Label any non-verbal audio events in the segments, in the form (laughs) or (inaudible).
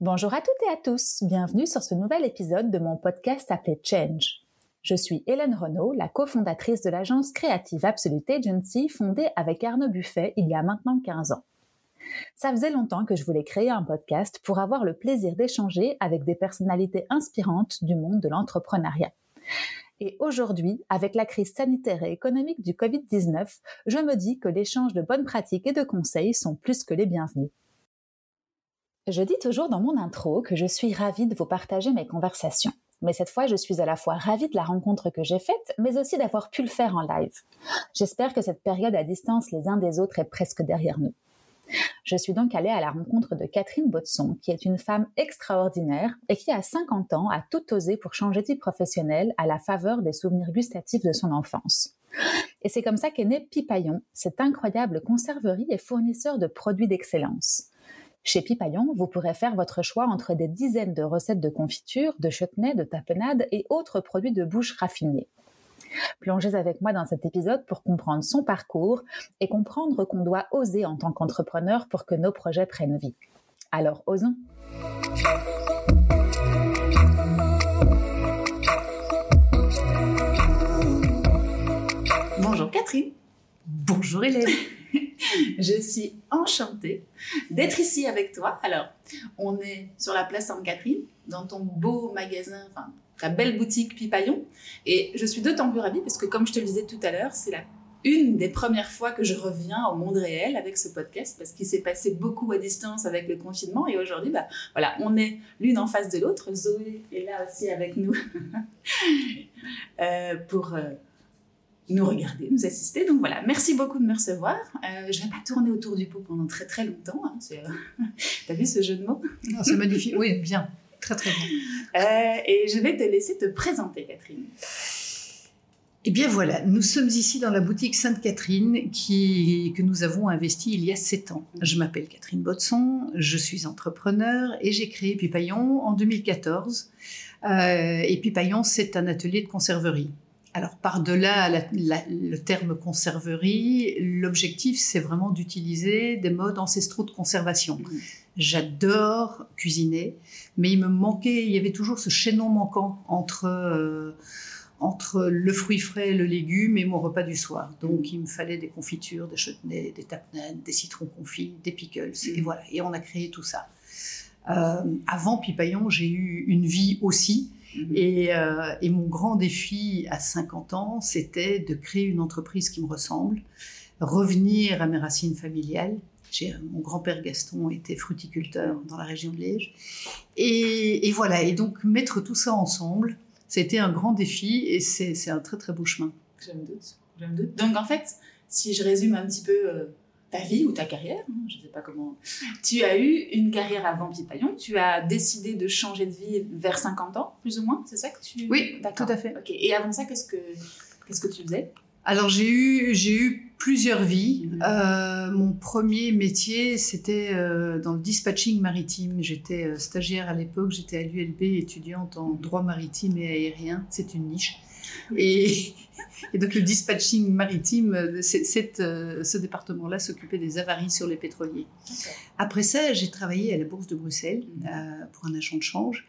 Bonjour à toutes et à tous, bienvenue sur ce nouvel épisode de mon podcast appelé Change. Je suis Hélène Renaud, la cofondatrice de l'agence créative Absolute Agency fondée avec Arnaud Buffet il y a maintenant 15 ans. Ça faisait longtemps que je voulais créer un podcast pour avoir le plaisir d'échanger avec des personnalités inspirantes du monde de l'entrepreneuriat. Et aujourd'hui, avec la crise sanitaire et économique du Covid-19, je me dis que l'échange de bonnes pratiques et de conseils sont plus que les bienvenus. Je dis toujours dans mon intro que je suis ravie de vous partager mes conversations. Mais cette fois, je suis à la fois ravie de la rencontre que j'ai faite, mais aussi d'avoir pu le faire en live. J'espère que cette période à distance les uns des autres est presque derrière nous. Je suis donc allée à la rencontre de Catherine Botson, qui est une femme extraordinaire et qui, à 50 ans, a tout osé pour changer de vie à la faveur des souvenirs gustatifs de son enfance. Et c'est comme ça qu'est né Pipaillon, cette incroyable conserverie et fournisseur de produits d'excellence. Chez Pipaillon, vous pourrez faire votre choix entre des dizaines de recettes de confiture, de chutney, de tapenade et autres produits de bouche raffinés. Plongez avec moi dans cet épisode pour comprendre son parcours et comprendre qu'on doit oser en tant qu'entrepreneur pour que nos projets prennent vie. Alors osons. Bonjour Catherine. Bonjour Hélène. (laughs) je suis enchantée d'être ici avec toi. Alors, on est sur la place Sainte-Catherine, dans ton beau magasin, enfin, belle boutique Pipaillon. Et je suis d'autant plus ravie parce que, comme je te le disais tout à l'heure, c'est la une des premières fois que je reviens au monde réel avec ce podcast parce qu'il s'est passé beaucoup à distance avec le confinement et aujourd'hui, bah, voilà, on est l'une en face de l'autre. Zoé est là aussi avec nous (laughs) euh, pour euh, nous regarder, nous assister. Donc voilà, merci beaucoup de me recevoir. Euh, je vais pas tourner autour du pot pendant très très longtemps. Hein. (laughs) T'as vu ce jeu de mots? C'est magnifique, oui, bien, très très bien. Euh, et je vais te laisser te présenter, Catherine. Eh bien voilà, nous sommes ici dans la boutique Sainte-Catherine qui, que nous avons investi il y a sept ans. Je m'appelle Catherine Botson, je suis entrepreneur et j'ai créé Pipaillon en 2014. et Pipaillon, c'est un atelier de conserverie. Alors par-delà le terme conserverie, l'objectif c'est vraiment d'utiliser des modes ancestraux de conservation. Mmh. J'adore cuisiner, mais il me manquait, il y avait toujours ce chaînon manquant entre, euh, entre le fruit frais, le légume et mon repas du soir. Donc il me fallait des confitures, des chutneys, des tapenades, des citrons confits, des pickles, et mmh. voilà. Et on a créé tout ça. Euh, avant Pipaillon, j'ai eu une vie aussi Mhm. Euh, et, mon grand défi à 50 ans, c'était de créer une entreprise qui me ressemble, revenir à mes racines familiales. Mon grand-père Gaston était fruticulteur dans la région de Liège. Et, voilà, et donc mettre tout ça ensemble, c'était un grand défi et c'est un très très beau chemin. J'aime doute, Donc en fait, si je résume un petit peu euh, ta vie ou ta carrière, hein, je ne sais pas comment. Tu as eu une carrière avant Pipaillon, tu as décidé de changer de vie vers 50 ans, plus ou moins, c'est ça que tu... Oui, tout à fait. Et avant ça, qu'est-ce que, qu'est-ce que tu faisais? Alors j'ai eu, j'ai eu plusieurs vies. Euh, mon premier métier, c'était euh, dans le dispatching maritime. J'étais euh, stagiaire à l'époque, j'étais à l'ULB, étudiante en droit maritime et aérien, c'est une niche. Et, donc le dispatching maritime, euh, ce département-là s'occupait des avaries sur les pétroliers. Après ça, j'ai travaillé à la Bourse de Bruxelles euh, pour un agent de change.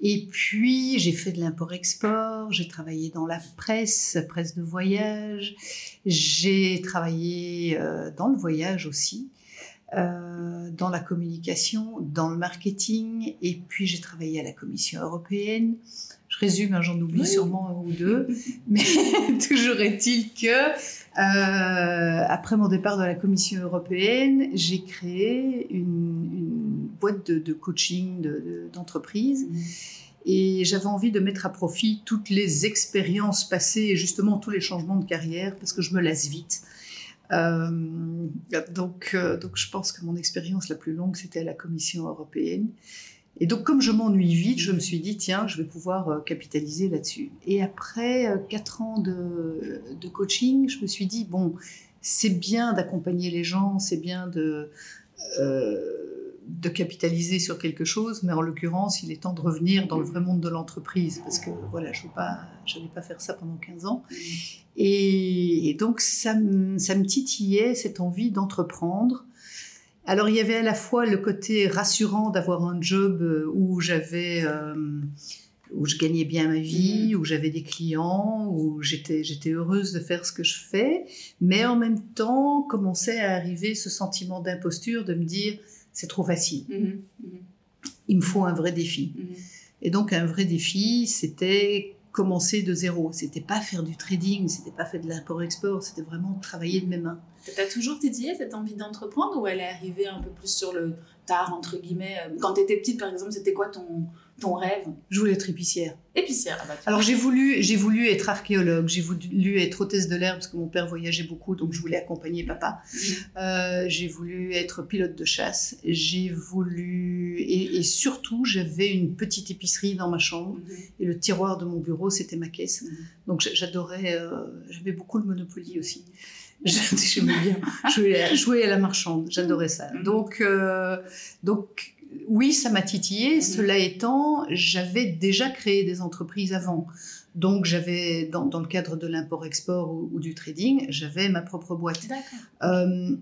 Et puis, j'ai fait de l'import-export, j'ai travaillé dans la presse, presse de voyage, j'ai travaillé euh, dans le voyage aussi. dans la communication, dans le marketing, et puis j'ai travaillé à la Commission européenne, je résume, hein, j'en oublie sûrement un ou deux, mais (laughs) toujours est-il que euh, après mon départ de la Commission européenne, j'ai créé une, boîte de, coaching d'entreprise. Mmh. Et j'avais envie de mettre à profit toutes les expériences passées et justement tous les changements de carrière parce que je me lasse vite. Euh, donc, euh, donc je pense que mon expérience la plus longue, c'était à la Commission européenne. Et donc, comme je m'ennuie vite, je me suis dit, tiens, je vais pouvoir euh, capitaliser là-dessus. Et après euh, quatre ans de, coaching, je me suis dit, bon, c'est bien d'accompagner les gens, c'est bien de, euh, de capitaliser sur quelque chose, mais en l'occurrence, il est temps de revenir dans le vrai monde de l'entreprise, parce que voilà, je n'allais pas, pas faire ça pendant 15 ans. Et, donc, ça me titillait, cette envie d'entreprendre. Alors, il y avait à la fois le côté rassurant d'avoir un job euh, où j'avais... Euh, où je gagnais bien ma vie, où j'avais des clients, où j'étais, j'étais heureuse de faire ce que je fais, mais en même temps commençait à arriver ce sentiment d'imposture de me dire c'est trop facile. Mhm, mhm. Il me faut un vrai défi. Mhm. Et donc un vrai défi, c'était commencer de zéro. C'était pas faire du trading, c'était pas faire de l'import-export, c'était vraiment travailler de mes mains. T'as toujours titillé cette envie d'entreprendre ou elle est arrivée un peu plus sur le tard, entre guillemets Quand tu étais petite, par exemple, c'était quoi ton, ton rêve? Je voulais être épicière. Épicière, ah bah, Alors j'ai voulu, j'ai voulu être archéologue, j'ai voulu être hôtesse de l'air parce que mon père voyageait beaucoup, donc je voulais accompagner papa. Mhm. Euh, j'ai voulu être pilote de chasse. J'ai voulu et, surtout j'avais une petite épicerie dans ma chambre mhm. et le tiroir de mon bureau c'était ma caisse. Mhm. Donc j'adorais, euh, j'avais beaucoup le Monopoly aussi. (laughs) J'aimais bien jouer, jouer, à la marchande, j'adorais ça. Donc, euh, donc oui, ça m'a titillé. Mhm. Cela étant, j'avais déjà créé des entreprises avant. Donc, j'avais, dans, le cadre de l'import-export ou, du trading, j'avais ma propre boîte. Euh,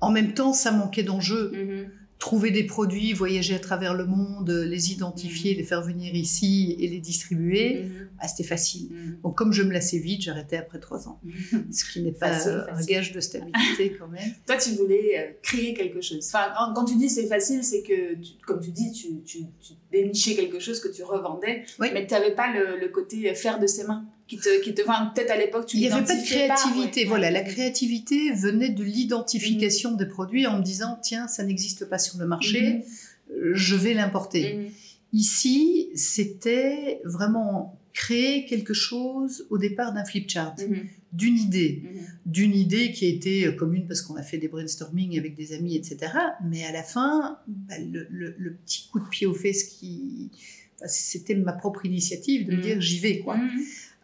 en même temps, ça manquait d'enjeux. Mhm trouver des produits, voyager à travers le monde, les identifier, mm. les faire venir ici et les distribuer, mm. ah, c'était facile. Mm. Donc comme je me lassais vite, j'arrêtais après trois ans. Ce qui n'est (laughs) pas un gage de stabilité quand même. (laughs) Toi, tu voulais euh, créer quelque chose. Enfin, quand tu dis c'est facile, c'est que, comme tu dis, tu, tu, dénichais quelque chose que tu revendais, mais tu n'avais pas le, le, côté faire de ses mains qui te, qui te peut-être à l'époque tu Il n'y avait pas de créativité. Voilà, la créativité venait de l'identification des produits en me disant tiens, ça n'existe pas sur le marché, mhm. je vais l'importer. Mhm. Ici, c'était vraiment créer quelque chose au départ d'un flipchart, mhm. d'une idée, d'une idée qui a été commune parce qu'on a fait des brainstorming avec des amis, etc. Mais à la fin, bah, le, le, petit coup de pied aux fesses qui, c'était ma propre initiative de me dire j'y vais quoi.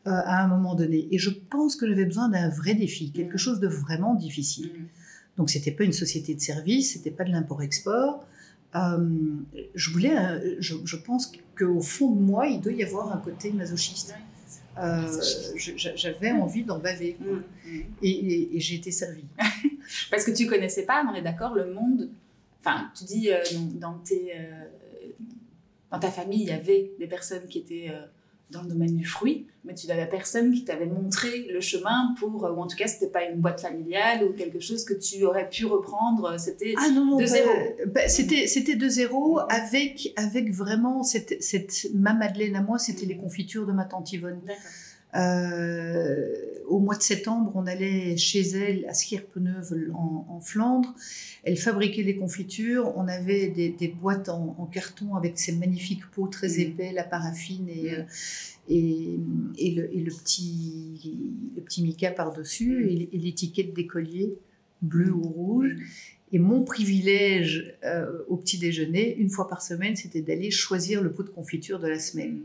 Euh, à un moment donné. Et je pense que j'avais besoin d'un vrai défi, quelque chose de vraiment difficile. Mm. Donc c'était pas une société de service, c'était pas de l'import-export. Euh, je voulais, je, pense qu'au fond de moi, il doit y avoir un côté masochiste. Euh, j'avais envie d'en baver. Mm. Et, j'ai été servie. (laughs) Parce que tu connaissais pas, on est d'accord, le monde. Enfin, tu dis dans, tes, dans ta famille, il y avait des personnes qui étaient dans le domaine du fruit, mais tu n'avais personne qui t'avait montré le chemin pour, ou en tout cas, c'était pas une boîte familiale ou quelque chose que tu aurais pu reprendre. C'était ah de zéro. Bah, c'était c'était de zéro avec avec vraiment cette, cette ma Madeleine à moi, c'était les confitures de ma tante Yvonne. Euh, au mois de septembre, on allait chez elle à Schierpeneuve en, en, Flandre. Elle fabriquait des confitures. On avait des, boîtes en, carton avec ces magnifiques pots très épais, la paraffine et, euh, et, et, le, et, le, petit, le petit mica par-dessus et, l'étiquette d'écolier bleu ou rouge. Et mon privilège euh, au petit déjeuner, une fois par semaine, c'était d'aller choisir le pot de confiture de la semaine.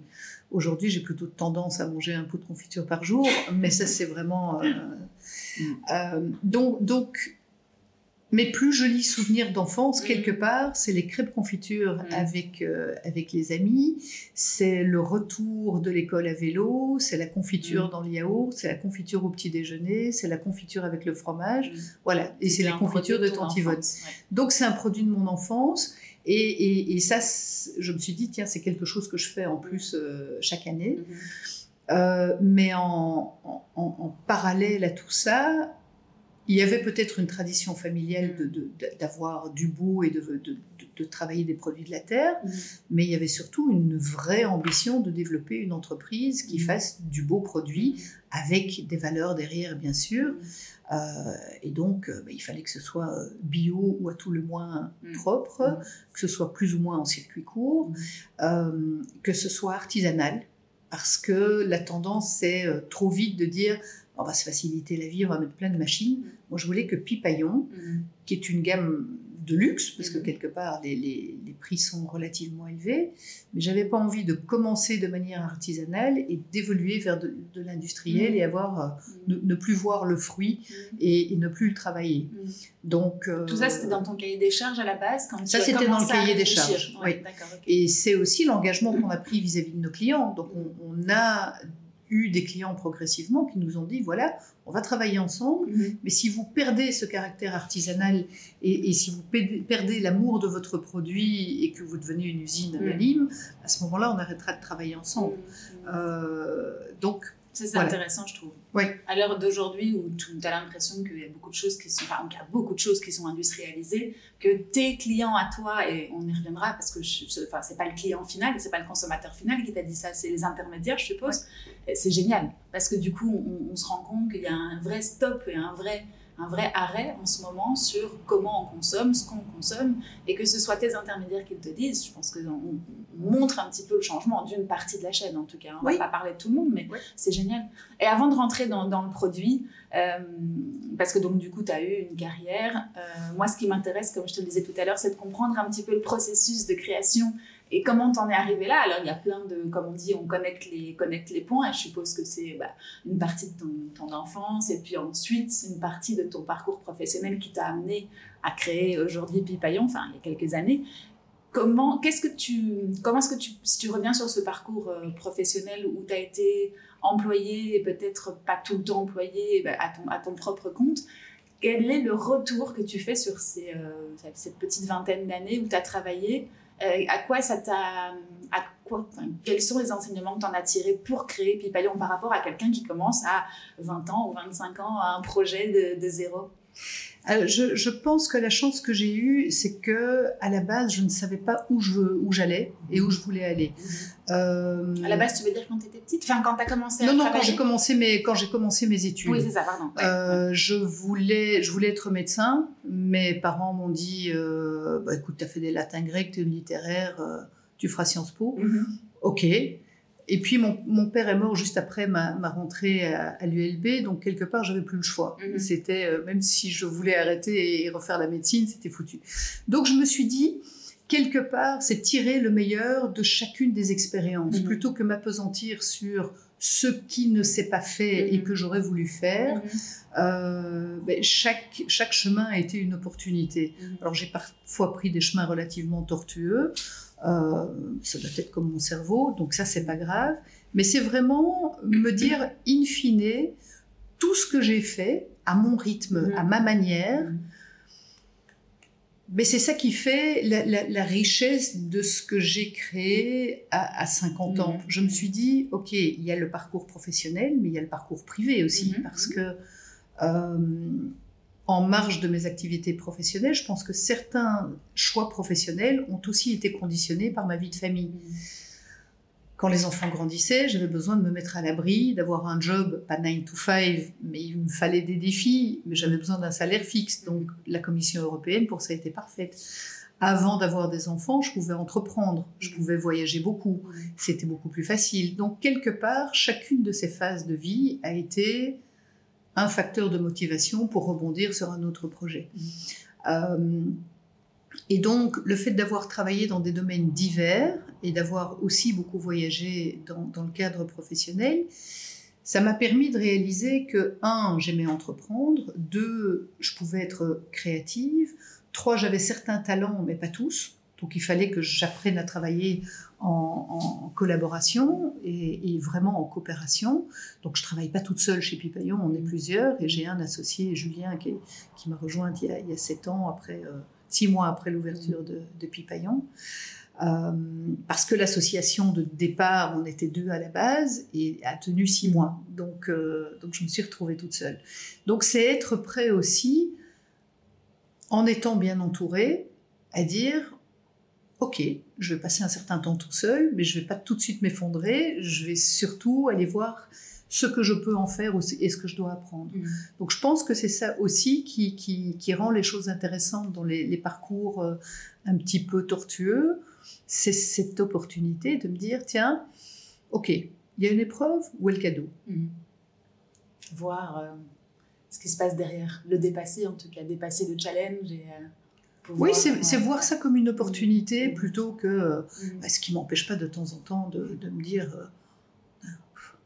Aujourd'hui, j'ai plutôt tendance à manger un pot de confiture par jour, mais ça, c'est vraiment. Euh, mm. euh, donc, donc, mes plus jolis souvenirs d'enfance, mm. quelque part, c'est les crêpes confitures mm. avec, euh, avec les amis, c'est le retour de l'école à vélo, c'est la confiture dans le yaourt, c'est la confiture au petit déjeuner, c'est la confiture avec le fromage. Voilà, et c'est la confiture de Yvonne. Donc, c'est un produit de mon enfance. Et, ça, je me suis dit, tiens, c'est quelque chose que je fais en plus euh, chaque année. Mhm. Euh, mais en, parallèle à tout ça, il y avait peut-être une tradition familiale d'avoir du beau et de, travailler des produits de la terre, mhm. mais il y avait surtout une vraie ambition de développer une entreprise qui mhm. fasse du beau produit avec des valeurs derrière, bien sûr. Euh, et donc, euh, bah, il fallait que ce soit euh, bio ou à tout le moins mm. propre, mm. que ce soit plus ou moins en circuit court, mm. que ce soit artisanal, parce que la tendance, c'est trop vite de dire on va se faciliter la vie, on va mettre plein de machines. Moi, je voulais que Pipaillon, qui est une gamme de luxe, parce que Mhm. quelque part, les, les- les prix sont relativement élevés, mais j'avais pas envie de commencer de manière artisanale et d'évoluer vers de, de l'industriel Mhm. et avoir, euh, ne, ne plus voir le fruit et, et ne plus le travailler. Donc, euh, Tout ça, c'était dans ton cahier des charges à la base quand Ça, c'était dans le cahier des charges, Ouais, oui. Et c'est aussi l'engagement qu'on a pris vis-à-vis de nos clients. Donc, on, on a eu des clients progressivement qui nous ont dit voilà, on va travailler ensemble, Mhm. mais si vous perdez ce caractère artisanal et, et si vous perdez, l'amour de votre produit et que vous devenez une usine Mm. la lime, à ce moment-là, on arrêtera de travailler ensemble. Mhm. Euh, donc, Ça, c'est Voilà. intéressant, je trouve. Oui. À l'heure d'aujourd'hui, où tu as l'impression qu'il y a beaucoup de choses qui sont, enfin, y a beaucoup de choses qui sont industrialisées, que tes clients à toi, et on y reviendra parce que je, je- enfin, c'est pas le client final, c'est pas le consommateur final qui t'a dit ça, c'est les intermédiaires, je suppose. C'est génial parce que du coup, on, on se rend compte qu'il y a un vrai stop et un vrai, un vrai arrêt en ce moment sur comment on consomme, ce qu'on consomme, et que ce soit tes intermédiaires qui te disent. Je pense que on, on montre un petit peu le changement d'une partie de la chaîne en tout cas. On Oui. va pas parler de tout le monde, mais Oui. c'est génial. Et avant de rentrer dans, dans le produit, euh, parce que donc du coup, tu as eu une carrière, euh, moi ce qui m'intéresse, comme je te le disais tout à l'heure, c'est de comprendre un petit peu le processus de création et comment t'en es arrivé là? Alors il y a plein de, comme on dit, on connecte les, points. Je suppose que c'est bah, une partie de ton, enfance et puis ensuite une partie de ton parcours professionnel qui t'a amené à créer aujourd'hui Pipaillon, enfin il y a quelques années. Comment, qu'est-ce que tu, comment est-ce que tu, si tu reviens sur ce parcours euh, professionnel où tu as été employé et peut-être pas tout le temps employé bah, à, ton, à ton propre compte, quel est le retour que tu fais sur ces, euh, cette petite vingtaine d'années où tu as travaillé Euh, À quoi quels sont les enseignements que tu en as tirés pour créer Pipaillon par rapport à quelqu'un qui commence à 20 ans ou 25 ans à un projet de zéro? Euh, je, je pense que la chance que j'ai eue, c'est que à la base, je ne savais pas où je où j'allais et où je voulais aller. Euh, À la base, tu veux dire quand tu étais petite? Enfin, quand tu as commencé à non, non, quand j'ai commencé mes quand j'ai commencé mes études. Oui, c'est ça, pardon. Ouais. Euh, je voulais, je voulais être médecin. Mes parents m'ont dit, bah, écoute, tu as fait des latins grecs, tu es littéraire, euh, tu feras Sciences Po. Mhm. Ok. Et puis mon, mon père est mort juste après ma, ma rentrée à, à l'ULB, donc quelque part j'avais plus le choix. Mhm. C'était euh, même si je voulais arrêter et refaire la médecine, c'était foutu. Donc je me suis dit quelque part c'est tirer le meilleur de chacune des expériences Mhm. plutôt que m'apesantir sur ce qui ne s'est pas fait et Mhm. que j'aurais voulu faire. Euh, ben, chaque, chaque chemin a été une opportunité. Alors j'ai parfois pris des chemins relativement tortueux, euh, ça doit être comme mon cerveau, donc ça c'est pas grave, mais c'est vraiment me dire in fine, tout ce que j'ai fait à mon rythme, Mhm. à ma manière, Mhm. mais c'est ça qui fait la, la- la richesse de ce que j'ai créé à, à 50 ans. Mhm. Je me suis dit, ok, il y a le parcours professionnel, mais il y a le parcours privé aussi, Mhm. parce que euh, en marge de mes activités professionnelles, je pense que certains choix professionnels ont aussi été conditionnés par ma vie de famille. Quand les enfants grandissaient, j'avais besoin de me mettre à l'abri, d'avoir un job, pas 9 to 5, mais il me fallait des défis, mais j'avais besoin d'un salaire fixe. Donc la Commission européenne, pour ça, était parfaite. Avant d'avoir des enfants, je pouvais entreprendre, je pouvais voyager beaucoup, c'était beaucoup plus facile. Donc quelque part, chacune de ces phases de vie a été un facteur de motivation pour rebondir sur un autre projet. Euh, et donc, le fait d'avoir travaillé dans des domaines divers et d'avoir aussi beaucoup voyagé dans, dans le cadre professionnel, ça m'a permis de réaliser que, un, j'aimais entreprendre, deux, je pouvais être créative, trois, j'avais certains talents, mais pas tous. Donc, il fallait que j'apprenne à travailler en, en collaboration et, et, vraiment en coopération. Donc, je travaille pas toute seule chez Pipaillon, on est plusieurs, et j'ai un associé, Julien, qui, qui m'a rejointe il y, a, il y a sept ans après. Euh, six mois après l'ouverture de, de Pipaillon. Euh, parce que l'association de départ, on était deux à la base, et a tenu six mois. Donc, euh, donc je me suis retrouvée toute seule. Donc c'est être prêt aussi, en étant bien entouré, à dire, ok, je vais passer un certain temps tout seul, mais je vais pas tout de suite m'effondrer, je vais surtout aller voir ce que je peux en faire aussi et ce que je dois apprendre. Mmh. Donc je pense que c'est ça aussi qui, qui, qui, rend les choses intéressantes dans les, les parcours euh, un petit peu tortueux. C'est cette opportunité de me dire, tiens, ok, il y a une épreuve, où est le cadeau? Mmh. Voir euh, ce qui se passe derrière, le dépasser en tout cas, dépasser le challenge et... Euh... Oui, c'est voir ça comme une opportunité plutôt que bah, ce qui m'empêche pas de temps en temps de, de me dire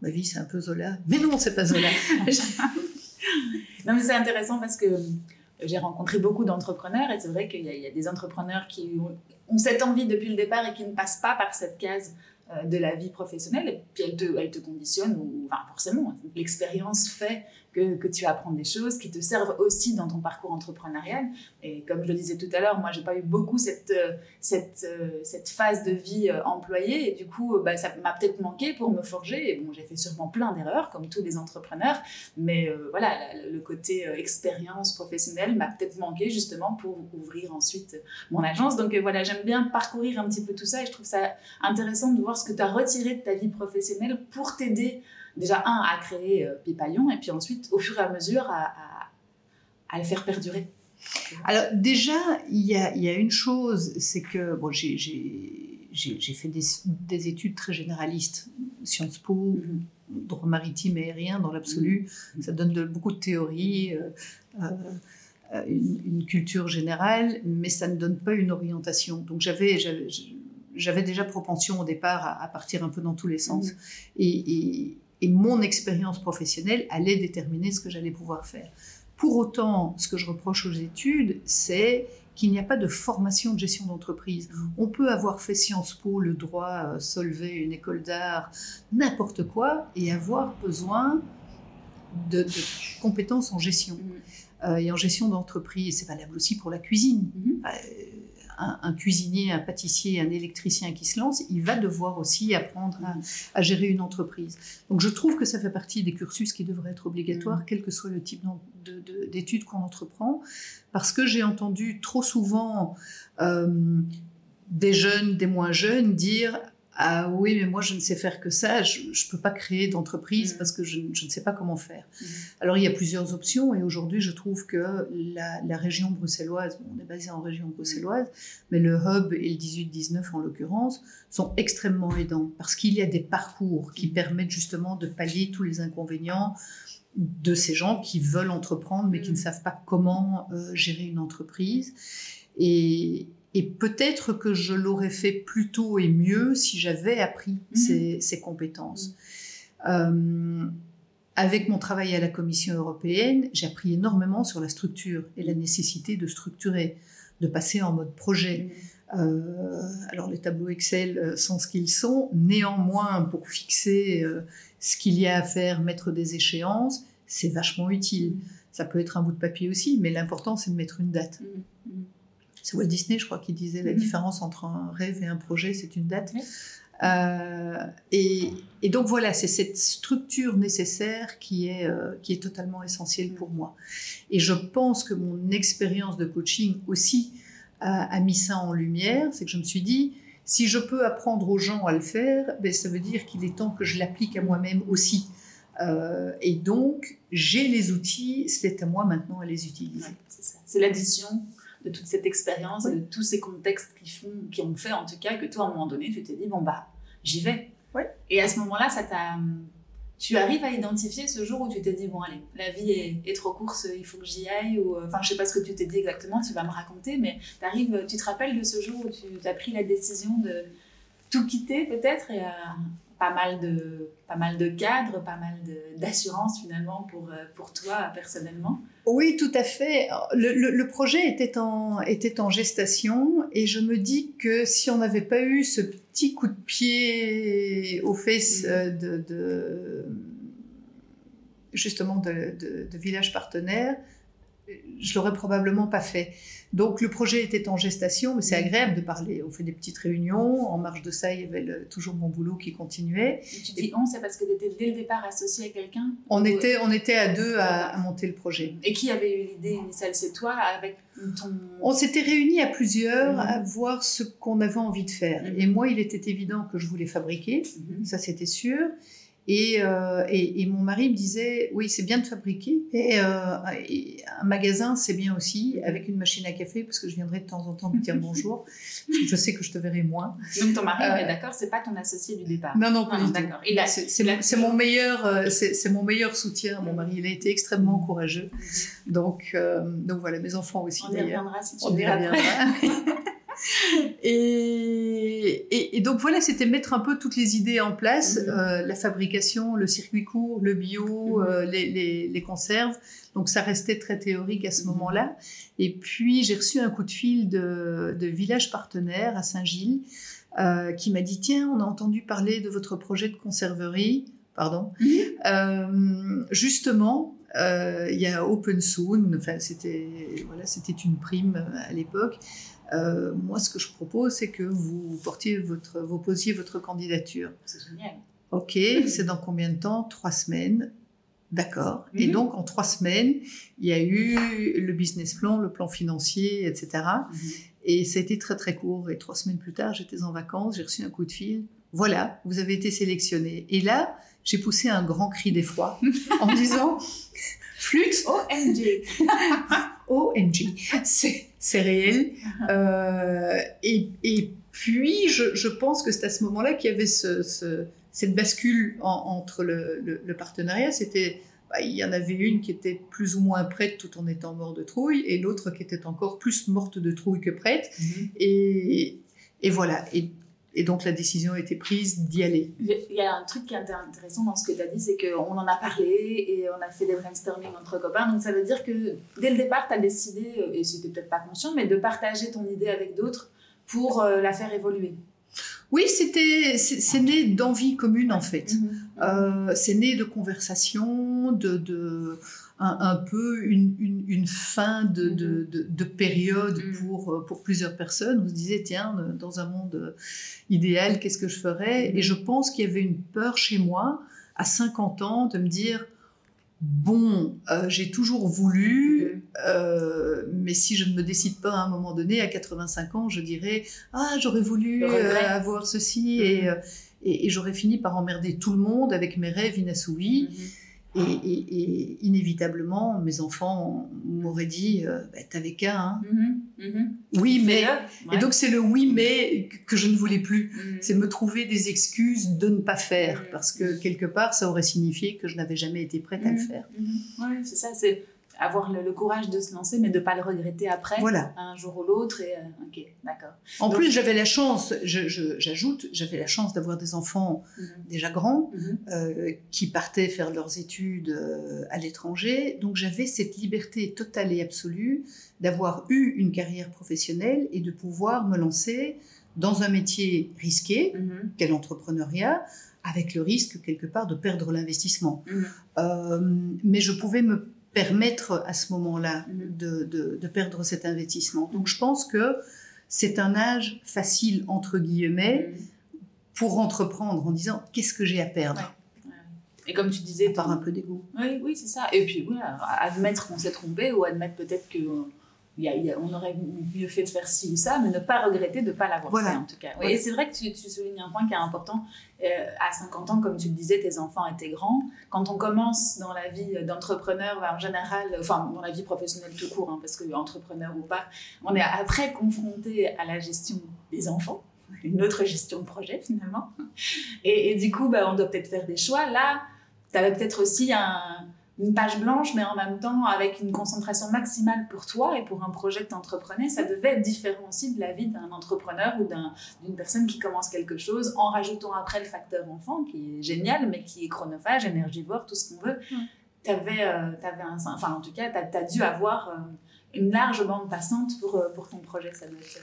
ma vie c'est un peu Zola. Mais non, c'est pas Zola. (laughs) non, mais c'est intéressant parce que j'ai rencontré beaucoup d'entrepreneurs et c'est vrai qu'il y, a des entrepreneurs qui ont, cette envie depuis le départ et qui ne passent pas par cette case euh, de la vie professionnelle et puis elle te, elle te conditionne, ou, enfin forcément, l'expérience fait que, tu apprends des choses qui te servent aussi dans ton parcours entrepreneurial. Et comme je le disais tout à l'heure, moi, j'ai pas eu beaucoup cette, euh, euh, cette phase de vie euh, employée. Et du coup, bah, ça m'a peut-être manqué pour me forger. Et bon, j'ai fait sûrement plein d'erreurs, comme tous les entrepreneurs. Mais voilà, le côté expérience professionnelle m'a peut-être manqué justement pour ouvrir ensuite mon agence. Donc voilà, j'aime bien parcourir un petit peu tout ça. Et je trouve ça intéressant de voir ce que tu as retiré de ta vie professionnelle pour t'aider déjà, un, à créer euh, Pipaillon, et puis ensuite, au fur et à mesure, à, à, le faire perdurer. Alors déjà, il y a, y a, une chose, c'est que bon, j'ai fait des, des, études très généralistes, Sciences Po, mhm. droit maritime et aérien dans l'absolu. Mhm. Ça donne de, beaucoup de théories, euh, euh, une, culture générale, mais ça ne donne pas une orientation. Donc j'avais j'avais déjà propension au départ à, partir un peu dans tous les sens. Mhm. et, et mon expérience professionnelle allait déterminer ce que j'allais pouvoir faire. Pour autant, ce que je reproche aux études, c'est qu'il n'y a pas de formation de gestion d'entreprise. On peut avoir fait Sciences Po, le droit, euh, Solvay, une école d'art, n'importe quoi, et avoir besoin de, compétences en gestion. Mm. Euh, et en gestion d'entreprise, c'est valable aussi pour la cuisine. Mm-hmm. Euh, un, cuisinier, un pâtissier, un électricien qui se lance, il va devoir aussi apprendre à, gérer une entreprise. Donc je trouve que ça fait partie des cursus qui devraient être obligatoires, mm. quel que soit le type d'études qu'on entreprend, parce que j'ai entendu trop souvent euh, des jeunes, des moins jeunes dire ah oui, mais moi je ne sais faire que ça, je ne peux pas créer d'entreprise mm. parce que je, ne sais pas comment faire. Mm. Alors il y a plusieurs options et aujourd'hui je trouve que la, région bruxelloise, on est basé en région bruxelloise, mais le hub et le 18-19 en l'occurrence sont extrêmement aidants parce qu'il y a des parcours qui mm. permettent justement de pallier tous les inconvénients de ces gens qui veulent entreprendre mais qui ne savent pas comment euh, gérer une entreprise. Et, et peut-être que je l'aurais fait plus tôt et mieux si j'avais appris mhm. ces, compétences. Euh, avec mon travail à la Commission européenne, j'ai appris énormément sur la structure et la nécessité de structurer, de passer en mode projet. Mhm. Euh, alors les tableaux Excel euh, sont ce qu'ils sont, néanmoins pour fixer ce qu'il y a à faire, mettre des échéances, c'est vachement utile. Mhm. Ça peut être un bout de papier aussi, mais l'important c'est de mettre une date c'est Walt Disney, je crois, qui disait la mhm. différence entre un rêve et un projet, c'est une date. Euh, et, donc voilà, c'est cette structure nécessaire qui est, euh, qui est totalement essentielle pour moi. Et je pense que mon expérience de coaching aussi a, mis ça en lumière, c'est que je me suis dit, si je peux apprendre aux gens à le faire, ben, ça veut dire qu'il est temps que je l'applique à moi-même aussi. Euh, et donc, j'ai les outils, c'est à moi maintenant à les utiliser. c'est l'addition de toute cette expérience, de tous ces contextes qui, font, qui ont fait en tout cas que toi, à un moment donné, tu t'es dit, bon, bah, j'y vais. Et à ce moment-là, ça t'a. Tu arrives à identifier ce jour où tu t'es dit, bon, allez, la vie est, trop courte, il faut que j'y aille, ou enfin, je sais pas ce que tu t'es dit exactement, tu vas me raconter, mais arrives, tu te rappelles de ce jour où tu as pris la décision de tout quitter, peut-être, et pas mal de, pas mal de cadres, pas mal d'assurance finalement pour, euh, pour toi personnellement. Oui, tout à fait. Le, le, projet était en, était en gestation et je me dis que si on n'avait pas eu ce petit coup de pied aux fesses mm. euh, de, de justement de, de, de village partenaire, je l'aurais probablement pas fait. Donc le projet était en gestation, mais c'est agréable de parler. On fait des petites réunions. En marge de ça, il y avait toujours mon boulot qui continuait. Et tu dis on, c'est parce que tu étais dès le départ associé à quelqu'un on, était, on était à deux à, monter le projet. Et qui avait eu l'idée initiale C'est toi avec ton... On s'était réunis à plusieurs mm. à voir ce qu'on avait envie de faire. Mm. Et moi, il était évident que je voulais fabriquer, ça c'était sûr. Et, euh, et, et, mon mari me disait, oui, c'est bien de fabriquer, et, euh, et un magasin, c'est bien aussi, avec une machine à café, parce que je viendrai de temps en temps me dire bonjour, parce que je sais que je te verrai moins. Donc ton mari, euh, est d'accord, c'est pas ton associé du départ. Non, non, pas du tout. C'est mon meilleur, euh, c'est mon meilleur soutien. Mon mari, il a été extrêmement courageux. Donc, donc voilà, mes enfants aussi. On y reviendra si tu On y reviendra. (laughs) et, et, donc voilà, c'était mettre un peu toutes les idées en place, mhm. euh, la fabrication, le circuit court, le bio, mhm. euh, les, les, conserves. Donc ça restait très théorique à ce mhm. moment-là. Et puis j'ai reçu un coup de fil de, de village partenaire à Saint-Gilles euh, qui m'a dit tiens, on a entendu parler de votre projet de conserverie. Pardon. justement, il y a Open Soon, enfin c'était voilà, c'était une prime à l'époque. Euh, moi, ce que je propose, c'est que vous portiez votre, vous posiez votre candidature. C'est génial. Ok, c'est dans combien de temps? Trois semaines. D'accord. Et mhm. donc, en trois semaines, il y a eu le business plan, le plan financier, etc. Mhm. Et ça a été très, très court. Et trois semaines plus tard, j'étais en vacances, j'ai reçu un coup de fil. Voilà, vous avez été sélectionné. Et là, j'ai poussé un grand cri d'effroi en (laughs) disant flûte. OMG. (laughs) OMG. C'est réel. Euh, et, et, puis, je, je pense que c'est à ce moment-là qu'il y avait ce, ce, cette bascule entre le, le, partenariat. C'était, bah, il y en avait une qui était plus ou moins prête tout en étant morte de trouille, et l'autre qui était encore plus morte de trouille que prête. Mm-hmm. et, et, voilà. Et et donc la décision a été prise d'y aller. Il y a un truc qui est intéressant dans ce que tu as dit, c'est qu'on en a parlé et on a fait des brainstorming entre copains. Donc ça veut dire que dès le départ, tu as décidé, et c'était peut-être pas conscient, mais de partager ton idée avec d'autres pour euh, la faire évoluer. Oui, c'était, c'est né d'envie commune en fait. Mm-hmm. Euh, c'est né de conversations, de, de un, peu une, une, fin de, de, de, période mm. pour, euh, pour plusieurs personnes. On se disait, tiens, euh, dans un monde idéal, qu'est-ce que je ferais? Et je pense qu'il y avait une peur chez moi, à 50 ans, de me dire, bon, euh, j'ai toujours voulu, mm. mais si je ne me décide pas à un moment donné, à 85 ans, je dirais, ah, j'aurais voulu avoir ceci, et, mm. et, et j'aurais fini par emmerder tout le monde avec mes rêves inassouvis. Mm-hmm. Et, inévitablement, mes enfants m'auraient dit euh, bah, T'avais qu'un. Hein. Mm-hmm, mm-hmm. Oui, mais. Et donc, c'est le oui, mais que je ne voulais plus. Mm-hmm. C'est me trouver des excuses de ne pas faire. Parce que quelque part, ça aurait signifié que je n'avais jamais été prête à le faire. Oui, c'est ça. C'est avoir le, courage de se lancer, mais de ne pas le regretter après, voilà. un jour ou l'autre. Et, euh, ok, d'accord. En plus, j'avais la chance, j'ajoute, j'avais la chance d'avoir des enfants mhm. déjà grands mhm. euh, qui partaient faire leurs études euh, à l'étranger. Donc j'avais cette liberté totale et absolue d'avoir eu une carrière professionnelle et de pouvoir me lancer dans un métier risqué, mm qu'est l'entrepreneuriat, avec le risque quelque part de perdre l'investissement. mais je pouvais me permettre à ce moment-là mhm. de, de, perdre cet investissement. Donc je pense que c'est un âge facile, entre guillemets, mhm. pour entreprendre en disant qu'est-ce que j'ai à perdre? Et comme tu disais... Par un peu d'ego. Oui, oui, c'est ça. Et puis, admettre qu'on s'est trompé ou admettre peut-être que on aurait mieux fait de faire ci ou ça, mais ne pas regretter de ne pas l'avoir fait en tout cas. Et c'est vrai que tu, soulignes un point qui est important. Euh, à 50 ans, comme tu le disais, tes enfants étaient grands. Quand on commence dans la vie d'entrepreneur, en général, enfin dans la vie professionnelle tout court, hein, parce que entrepreneur ou pas, on est après confronté à la gestion des enfants une autre gestion de projet finalement. Et, du coup, bah, on doit peut-être faire des choix. Là, tu avais peut-être aussi un, une page blanche, mais en même temps avec une concentration maximale pour toi et pour un projet que tu entreprenais, ça devait être différent aussi de la vie d'un entrepreneur ou d'une personne qui commence quelque chose, en rajoutant après le facteur enfant, qui est génial, mais qui est chronophage, énergivore, tout ce qu'on veut. Tu avais, euh, avais, un... Enfin, en tout cas, tu as, dû avoir euh, une large bande passante pour, euh, pour ton projet. Ça doit être,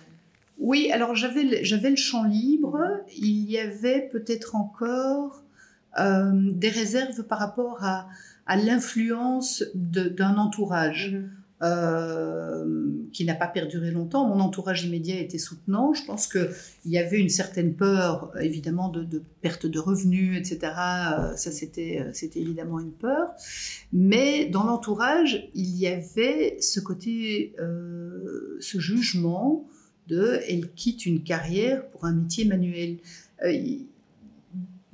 oui, alors j'avais le champ libre. Il y avait peut-être encore des réserves par rapport à à l'influence d'un entourage. Mhm. Euh, qui n'a pas perduré longtemps. Mon entourage immédiat était soutenant. Je pense qu'il y avait une certaine peur, évidemment, de, perte de revenus, etc. Euh, ça, c'était évidemment une peur. Mais dans l'entourage, il y avait ce côté, euh, ce jugement de elle quitte une carrière pour un métier manuel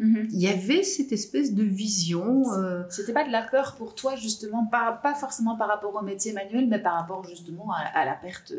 Mhm. Il y avait cette espèce de vision. euh, C'était pas de la peur pour toi, justement, pas, pas forcément par rapport au métier manuel, mais par rapport justement à, à la perte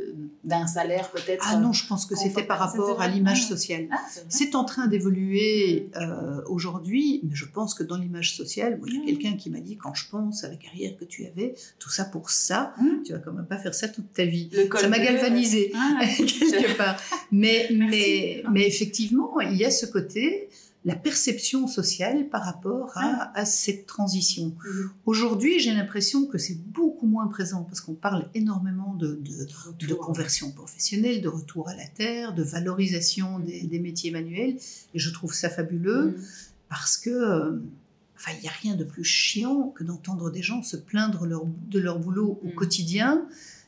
d'un salaire peut-être. Ah non, je pense que c'était par rapport à l'image sociale. Ah, c'est en train d'évoluer euh, aujourd'hui, mais je pense que dans l'image sociale, il y a Mhm. quelqu'un qui m'a dit quand je pense à la carrière que tu avais, tout ça pour ça, Mhm. tu vas quand même pas faire ça toute ta vie. Le Ça m'a galvanisé Ah, (laughs) quelque part. Mais, Merci. mais, mais effectivement, il y a ce côté, la perception sociale par rapport à, à cette transition. Mhm. Aujourd'hui, j'ai l'impression que c'est beaucoup moins présent parce qu'on parle énormément de, de, de Retour. conversion professionnelle, de retour à la terre, de valorisation des, des métiers manuels. Et je trouve ça fabuleux Mhm. parce que, euh, enfin, il n'y a rien de plus chiant que d'entendre des gens se plaindre leur- de leur boulot au quotidien.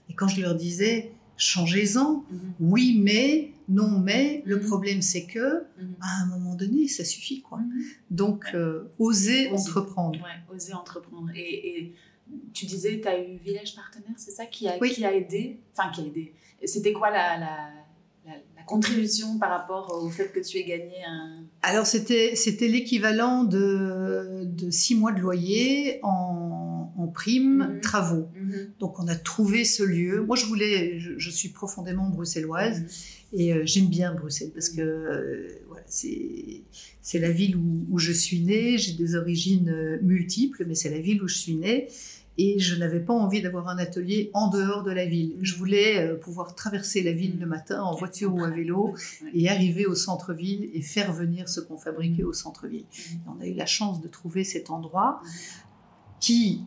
Et quand je leur disais, changez-en, Mhm. oui, mais, non, mais, le Mm. problème c'est que, Mhm. à un moment donné, ça suffit, quoi. Mhm. Donc, euh, oser Oser. entreprendre. Ouais, oser entreprendre. Et, et tu disais, tu as eu Village Partenaire, c'est ça qui a, Oui. qui a aidé Enfin, qui a aidé. C'était quoi la, la, la, la contribution par rapport au fait que tu aies gagné un. Alors, c'était, c'était l'équivalent de, de six mois de loyer en, en prime Mhm. travaux. Donc, on a trouvé ce lieu. Moi, je voulais, je, je suis profondément bruxelloise. Mhm. Et euh, j'aime bien Bruxelles parce que euh, voilà, c'est la ville où, où je suis née. J'ai des origines euh, multiples, mais c'est la ville où je suis née. Et je n'avais pas envie d'avoir un atelier en dehors de la ville. Je voulais pouvoir traverser la ville le matin en voiture ou à vélo et arriver au centre-ville et faire venir ce qu'on fabriquait au centre-ville. Et On a eu la chance de trouver cet endroit Mhm. qui,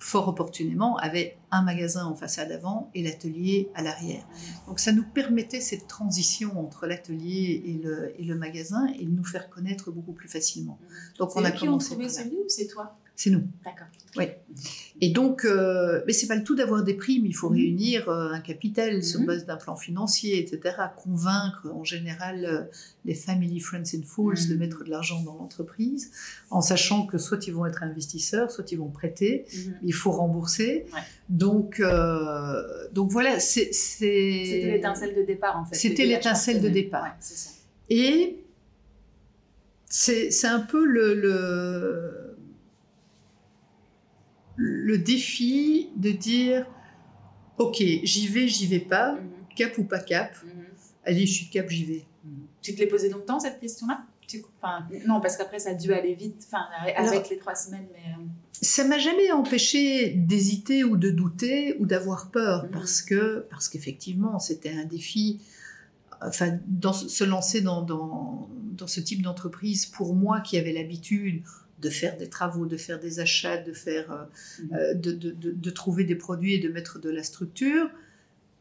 fort opportunément, avait un magasin en façade avant et l'atelier à l'arrière. Donc ça nous permettait cette transition entre l'atelier et le, et le magasin et de nous faire connaître beaucoup plus facilement. Donc on C'est a qui ont commencé trouvé là. celui ou c'est toi? C'est nous. D'accord. Oui. Et donc, euh, mais c'est pas le tout d'avoir des primes. Il faut Mhm. réunir euh, un capital sur Mhm. base d'un plan financier, etc. Convaincre en général euh, les family, friends and fools de Mhm. mettre de l'argent dans l'entreprise, en sachant que soit ils vont être investisseurs, soit ils vont prêter. Il faut rembourser. Ouais. Donc, euh, donc voilà, C'était l'étincelle de départ en fait. C'était l'étincelle de départ. Ouais, ça. Et c'est c'est un peu le, le, le défi de dire Ok, j'y vais, j'y vais pas, Mhm. cap ou pas cap. Mhm. Allez, je suis cap, j'y vais. Tu te l'es posé longtemps cette question-là? Enfin, Non, parce qu'après ça a dû aller vite, enfin, avec Alors- les trois semaines. Mais, euh, Ça m'a jamais empêché d'hésiter ou de douter ou d'avoir peur Mhm. parce que parce qu'effectivement c'était un défi. Enfin, dans, se lancer dans, dans, dans ce type d'entreprise, pour moi qui avais l'habitude de faire des travaux, de faire des achats, de faire euh, Mhm. euh, de, de- de- de trouver des produits et de mettre de la structure.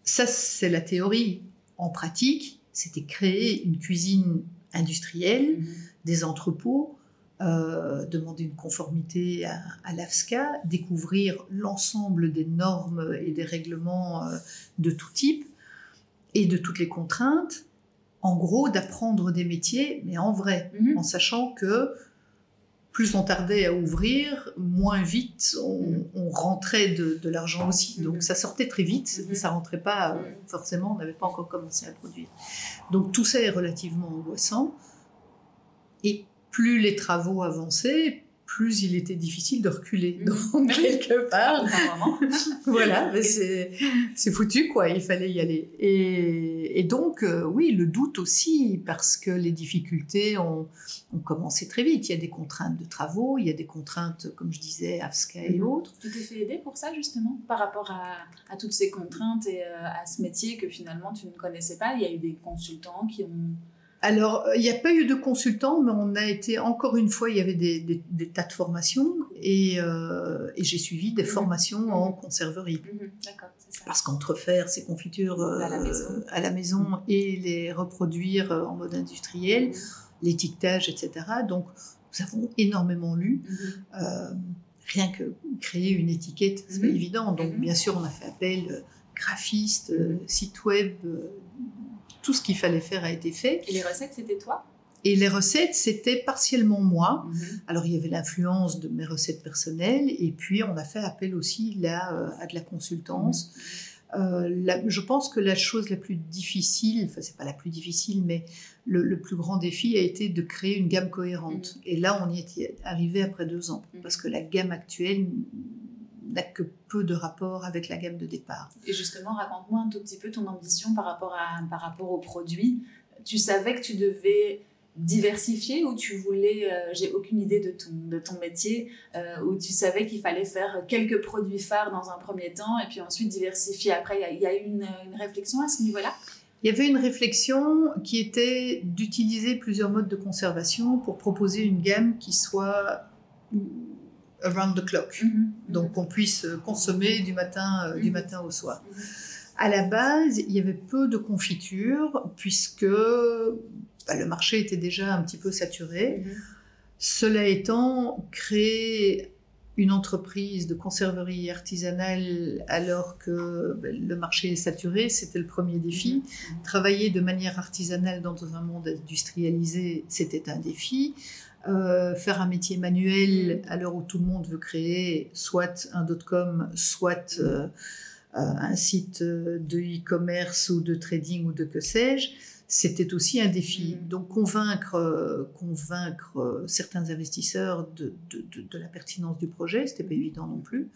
Ça, c'est la théorie. En pratique, c'était créer une cuisine industrielle, Mhm. des entrepôts, euh, demander une conformité à, à l'AFSCA, découvrir l'ensemble des normes et des règlements euh, de tout type et de toutes les contraintes. En gros, d'apprendre des métiers, mais en vrai, Mhm. en sachant que plus on tardait à ouvrir, moins vite on, on rentrait de, de l'argent aussi. Donc Mhm. ça sortait très vite, Mhm. ça rentrait pas euh, Mhm. forcément, on n'avait pas encore commencé à produire. Donc tout ça est relativement angoissant. Et plus les travaux avançaient, plus il était difficile de reculer. Mhm. Donc (laughs) quelque part, (laughs) voilà, (laughs) mais c'est foutu quoi, il fallait y aller. Et, et donc, euh, oui, le doute aussi, parce que les difficultés ont, ont commencé très vite. Il y a des contraintes de travaux, il y a des contraintes, comme je disais, AFSCA et Mhm. autres. Tu t'es fait aider pour ça justement? Par rapport à, à toutes ces contraintes et euh, à ce métier que finalement tu ne connaissais pas? Il y a eu des consultants qui ont. Alors, euh, il n'y a pas eu de consultant, mais on a été, encore une fois, il y avait des, des- des tas de formations, et, euh, et j'ai suivi des Mhm. formations en conserverie. D'accord, c'est ça. Parce qu'entre faire ces confitures euh, À la maison. à la maison et les reproduire euh, en mode industriel, l'étiquetage, etc. Donc, nous avons énormément lu. Mhm. Euh, rien que créer une étiquette, c'est pas Mhm. évident. Donc, Mhm. bien sûr, on a fait appel euh, graphiste, euh, site web, euh, tout ce qu'il fallait faire a été fait. Et les recettes, c'était toi? Et les recettes, c'était partiellement moi. Mhm. Alors, il y avait l'influence de mes recettes personnelles, et puis on a fait appel aussi là euh, à de la consultance. Euh, je pense que la chose la plus difficile, enfin c'est pas la plus difficile, mais le, plus grand défi a été de créer une gamme cohérente. Mm. Et là, on y est arrivé après deux ans, parce que la gamme actuelle n'a que peu de rapport avec la gamme de départ. Et justement, raconte-moi un tout petit peu ton ambition par rapport, à, par rapport au produit. Tu savais que tu devais diversifier ou tu voulais, euh, j'ai aucune idée de ton, de ton métier, euh, où tu savais qu'il fallait faire quelques produits phares dans un premier temps et puis ensuite diversifier après? Il y a, eu une, une réflexion à ce niveau-là? Il y avait une réflexion qui était d'utiliser plusieurs modes de conservation pour proposer une gamme qui soit around the clock, mhm. donc qu'on puisse consommer du matin, euh, du mhm. matin au soir. À la base, il y avait peu de confitures puisque bah, le marché était déjà un petit peu saturé. Cela étant, créer une entreprise de conserverie artisanale alors que bah, le marché est saturé, c'était le premier défi. Travailler de manière artisanale dans un monde industrialisé, c'était un défi. Euh, faire un métier manuel à l'heure où tout le monde veut créer soit un dot-com, soit euh, euh, un site de e-commerce ou de trading ou de que sais-je, c'était aussi un défi. Mm. Donc convaincre, convaincre certains investisseurs de, la pertinence du projet, c'était pas évident non plus.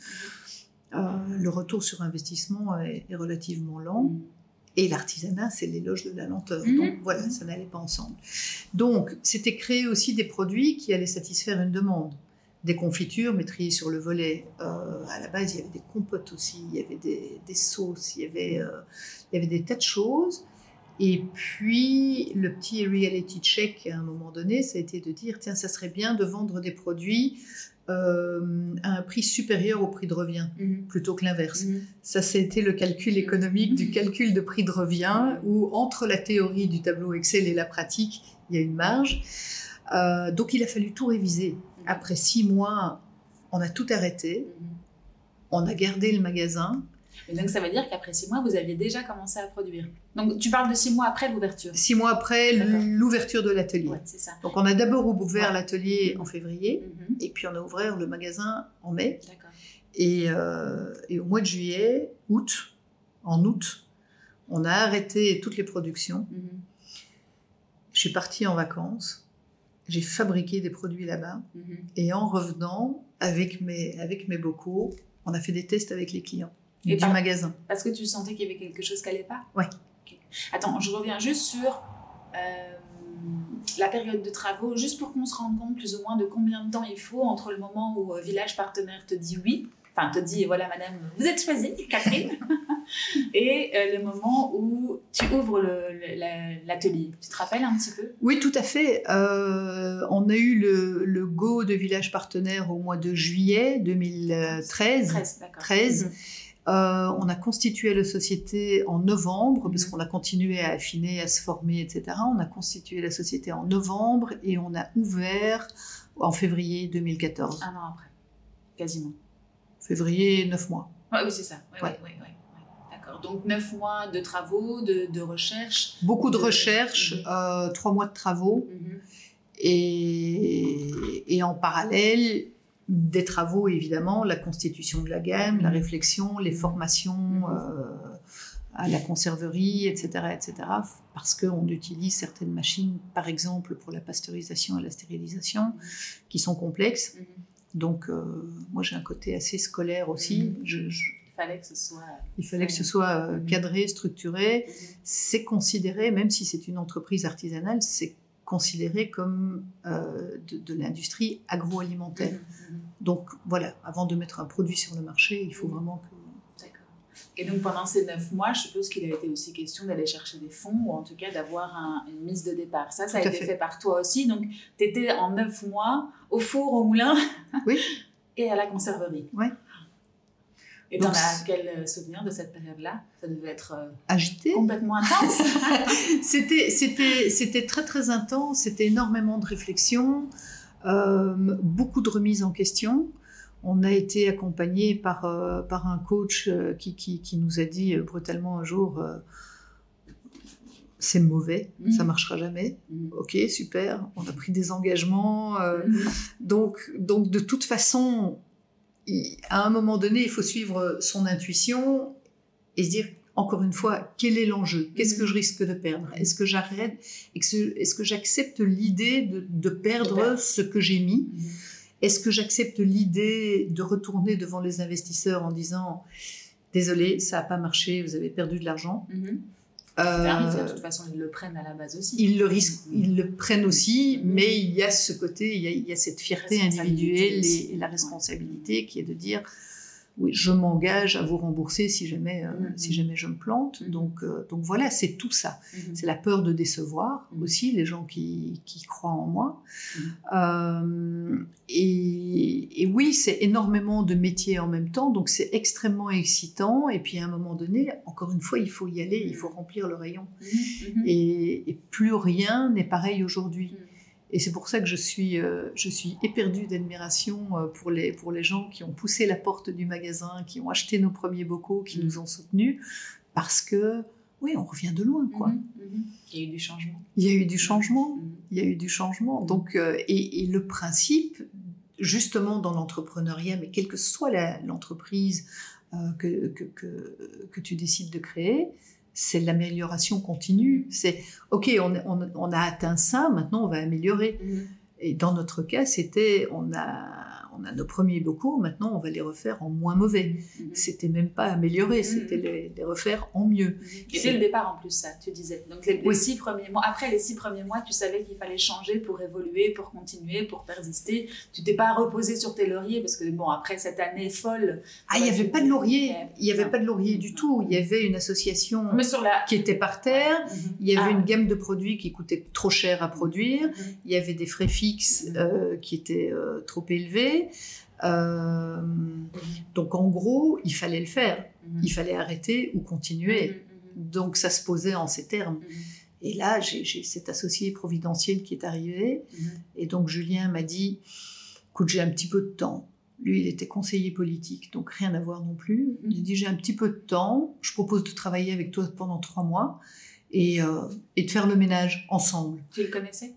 le retour sur investissement est, relativement lent. Et l'artisanat, c'est l'éloge de la lenteur. Mhm. Donc voilà, ça n'allait pas ensemble. Donc c'était créer aussi des produits qui allaient satisfaire une demande. Des confitures, mais sur le volet. Euh, à la base, il y avait des compotes aussi, il y avait des, sauces, il y avait, euh, il y avait des tas de choses. Et puis, le petit reality check à un moment donné, ça a été de dire tiens, ça serait bien de vendre des produits euh, à un prix supérieur au prix de revient, mhm. plutôt que l'inverse. Mhm. Ça, c'était le calcul économique du calcul de prix de revient, où entre la théorie du tableau Excel et la pratique, il y a une marge. Euh, donc, il a fallu tout réviser. Mhm. Après six mois, on a tout arrêté. On a gardé le magasin. Et donc, ça veut dire qu'après six mois, vous aviez déjà commencé à produire. Donc, tu parles de six mois après l'ouverture. Six mois après l'ouverture de l'atelier. c'est ça. Donc, on a d'abord ouvert l'atelier en février, mhm. et puis on a ouvert le magasin en mai. D'accord. Et, euh, et, au mois de juillet, août, en août, on a arrêté toutes les productions. Mhm. Je suis partie en vacances. J'ai fabriqué des produits là-bas. Mhm. Et en revenant, avec mes, avec mes bocaux, on a fait des tests avec les clients. Et du magasin. Parce que tu sentais qu'il y avait quelque chose qui n'allait pas? Ouais. Attends, je reviens juste sur euh, la période de travaux, juste pour qu'on se rende compte plus ou moins de combien de temps il faut entre le moment où euh, Village Partenaire te dit oui, enfin te dit voilà madame, vous êtes choisie, Catherine, (laughs) et euh, le moment où tu ouvres l'atelier. Tu te rappelles un petit peu? Oui, tout à fait. on a eu le, go de Village Partenaire au mois de juillet 2013. 13, d'accord. 13. Euh, on a constitué la société en novembre, parce mhm. qu'on a continué à affiner, à se former, etc. On a constitué la société en novembre et on a ouvert en février 2014. Un an après, quasiment. Février, neuf mois. oui, c'est ça. Ouais, D'accord. Donc neuf mois de travaux, de, recherche. Beaucoup de, recherche, mhm. euh, trois mois de travaux. Mhm. et, en parallèle, des travaux, évidemment, la constitution de la gamme, la réflexion, les formations mhm. euh, à la conserverie, etc., etc., parce qu'on utilise certaines machines, par exemple, pour la pasteurisation et la stérilisation, qui sont complexes. Mhm. Donc, euh, moi, j'ai un côté assez scolaire aussi. Il fallait que ce soit, il fallait que ce soit euh, cadré, structuré. C'est considéré, même si c'est une entreprise artisanale, c'est considéré comme euh, de, l'industrie agroalimentaire. Mmh, mmh, mmh. Donc voilà, avant de mettre un produit sur le marché, il faut vraiment que... D'accord. Et donc pendant ces neuf mois, je suppose qu'il a été aussi question d'aller chercher des fonds ou en tout cas d'avoir une mise de départ. Ça, ça a été fait. par toi aussi. Donc tu étais en neuf mois au four, au moulin oui. (laughs) et à la conserverie. Oui. Et t'en as quel euh, souvenir de cette période-là? Ça devait être euh, agité, complètement intense. (laughs) c'était, c'était, c'était très très intense. C'était énormément de réflexion, euh, beaucoup de remises en question. On a été accompagné par par un coach qui, qui, qui, nous a dit brutalement un jour. c'est mauvais, ça mmh. ça marchera jamais. Mmh. Ok, super. On a pris des engagements. Mmh. Donc, donc de toute façon, à un moment donné, il faut suivre son intuition et se dire, encore une fois, quel est l'enjeu? Qu'est-ce que je risque de perdre? Est-ce que j'arrête? Est-ce que j'accepte l'idée de, de, perdre ce que j'ai mis? Est-ce que j'accepte l'idée de retourner devant les investisseurs en disant désolé, ça n'a pas marché, vous avez perdu de l'argent? De toute façon, ils le prennent à la base aussi. Ils le, risquent, ils le prennent aussi, mais il y a ce côté, il y a, il y a cette fierté individuelle et, la responsabilité qui est de dire oui, je m'engage à vous rembourser si jamais, euh, mm-hmm. si jamais je me plante. Mm-hmm. Donc, euh, donc voilà, c'est tout ça. Mm-hmm. C'est la peur de décevoir aussi les gens qui, qui croient en moi. Euh, et, et, oui, c'est énormément de métiers en même temps, donc c'est extrêmement excitant. Et puis à un moment donné, encore une fois, il faut y aller, il faut remplir le rayon. Et, et plus rien n'est pareil aujourd'hui. Et c'est pour ça que je suis, euh, je suis éperdue d'admiration euh, pour, les, pour les gens qui ont poussé la porte du magasin, qui ont acheté nos premiers bocaux, qui mm. nous ont soutenus, parce que, oui, on revient de loin, quoi. Mm-hmm, mm-hmm. Il y a eu du changement. Il y a eu du changement. Mm-hmm. Il y a eu du changement. Donc, euh, et, le principe, justement, dans l'entrepreneuriat, mais quelle que soit l'entreprise que, que, que, que, tu décides de créer, c'est l'amélioration continue. C'est OK, on, on, a atteint ça, maintenant on va améliorer. Mm-hmm. Et dans notre cas, c'était on a on a nos premiers locaux, maintenant on va les refaire en moins mauvais. Mhm. C'était même pas amélioré, mhm. c'était les, refaire en mieux. Mhm. Et dès le départ en plus, ça, tu disais. Donc les, six premiers mois, après les six premiers mois, tu savais qu'il fallait changer pour évoluer, pour continuer, pour persister. Tu t'es pas reposé sur tes lauriers parce que bon, après cette année folle. Ah, il n'y avait pas de laurier, il n'y avait pas de laurier du tout. Il y avait une association qui était par terre, il y avait ah. une gamme de produits qui coûtait trop cher à produire, il y avait des frais fixes euh, qui étaient euh, trop élevés. Euh, donc en gros, il fallait le faire. Mhm. Il fallait arrêter ou continuer. Mhm, mhm, donc ça se posait en ces termes. Et là, j'ai cet associé providentiel qui est arrivé. Et donc Julien m'a dit, écoute, j'ai un petit peu de temps. Lui, il était conseiller politique, donc rien à voir non plus. Il dit, j'ai un petit peu de temps, je propose de travailler avec toi pendant trois mois et, euh, et de faire le ménage ensemble. Tu le connaissais?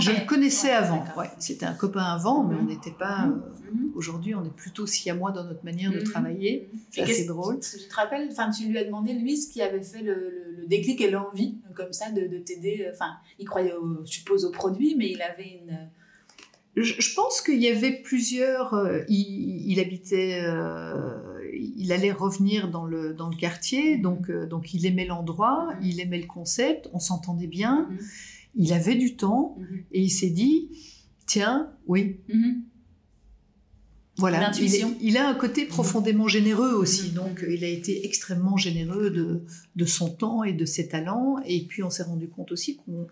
Je le connaissais avant. Ouais, C'était un copain avant, mais on mhm. n'était pas. Mhm. Euh, mhm. Aujourd'hui, on est plutôt si à moi dans notre manière de travailler. C'est assez drôle. Je te rappelle, enfin, tu lui as demandé lui ce qui avait fait le, déclic et l'envie, comme ça, de, t'aider. Enfin, il croyait, je suppose, au produit, mais il avait une. Je, pense qu'il y avait plusieurs. Euh, il, habitait. Euh, il allait revenir dans le, dans le quartier, donc, donc il aimait l'endroit, il aimait le concept, on s'entendait bien. Il avait du temps mhm. et il s'est dit, tiens, oui. Mhm. Voilà, il, a un côté profondément généreux aussi, mhm. donc il a été extrêmement généreux de, de, son temps et de ses talents. Et puis on s'est rendu compte aussi qu'on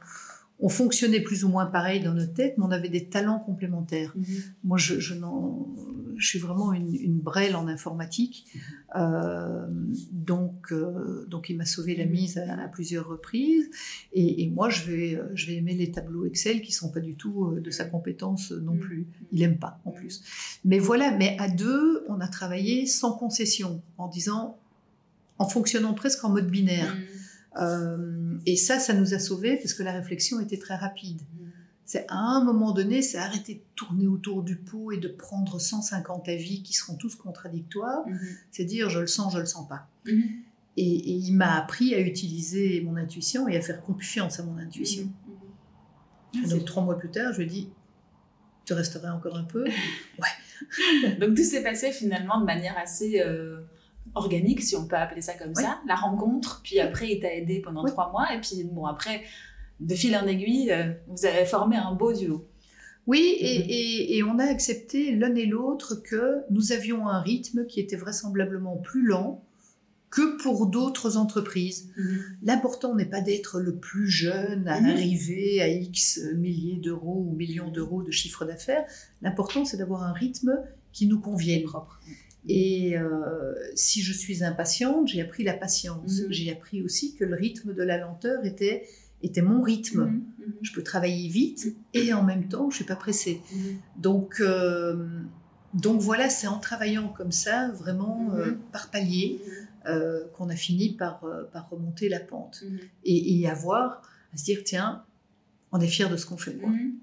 on fonctionnait plus ou moins pareil dans notre tête, mais on avait des talents complémentaires. Mhm. Moi, je, je, je, suis vraiment une, une, brêle en informatique, mhm. euh, donc, euh, donc il m'a sauvé la mhm. mise à, plusieurs reprises. Et, et, moi, je vais, je vais aimer les tableaux Excel qui sont pas du tout euh, de sa compétence non plus. Il aime pas en plus. Mais voilà, mais à deux, on a travaillé sans concession, en disant, en fonctionnant presque en mode binaire. Euh, et ça, ça nous a sauvés parce que la réflexion était très rapide. C'est à un moment donné, c'est arrêter de tourner autour du pot et de prendre 150 avis qui seront tous contradictoires. Mhm. C'est dire je le sens, je le sens pas. Mhm. Et, il m'a appris à utiliser mon intuition et à faire confiance à mon intuition. Donc trois mois plus tard, je lui ai dit tu resterais encore un peu? (laughs) ouais. Donc tout s'est passé finalement de manière assez euh, organique, si on peut appeler ça comme ça, la rencontre, puis après il t'a aidé pendant trois mois, et puis bon, après, de fil en aiguille, euh, vous avez formé un beau duo. Oui, et, mhm. et, et on a accepté l'un et l'autre que nous avions un rythme qui était vraisemblablement plus lent que pour d'autres entreprises. Mhm. L'important n'est pas d'être le plus jeune à mhm. arriver à X milliers d'euros ou millions d'euros de chiffre d'affaires. L'important, c'est d'avoir un rythme qui nous convienne. Propre. Et euh, si je suis impatiente, j'ai appris la patience. Mhm. J'ai appris aussi que le rythme de la lenteur était, était mon rythme. Mhm, mhm. Je peux travailler vite et en même temps, je suis pas pressée. Donc, euh, donc voilà, c'est en travaillant comme ça, vraiment euh, par palier, qu'on a fini par, par remonter la pente. Et, et avoir à se dire, tiens, on est fier de ce qu'on fait.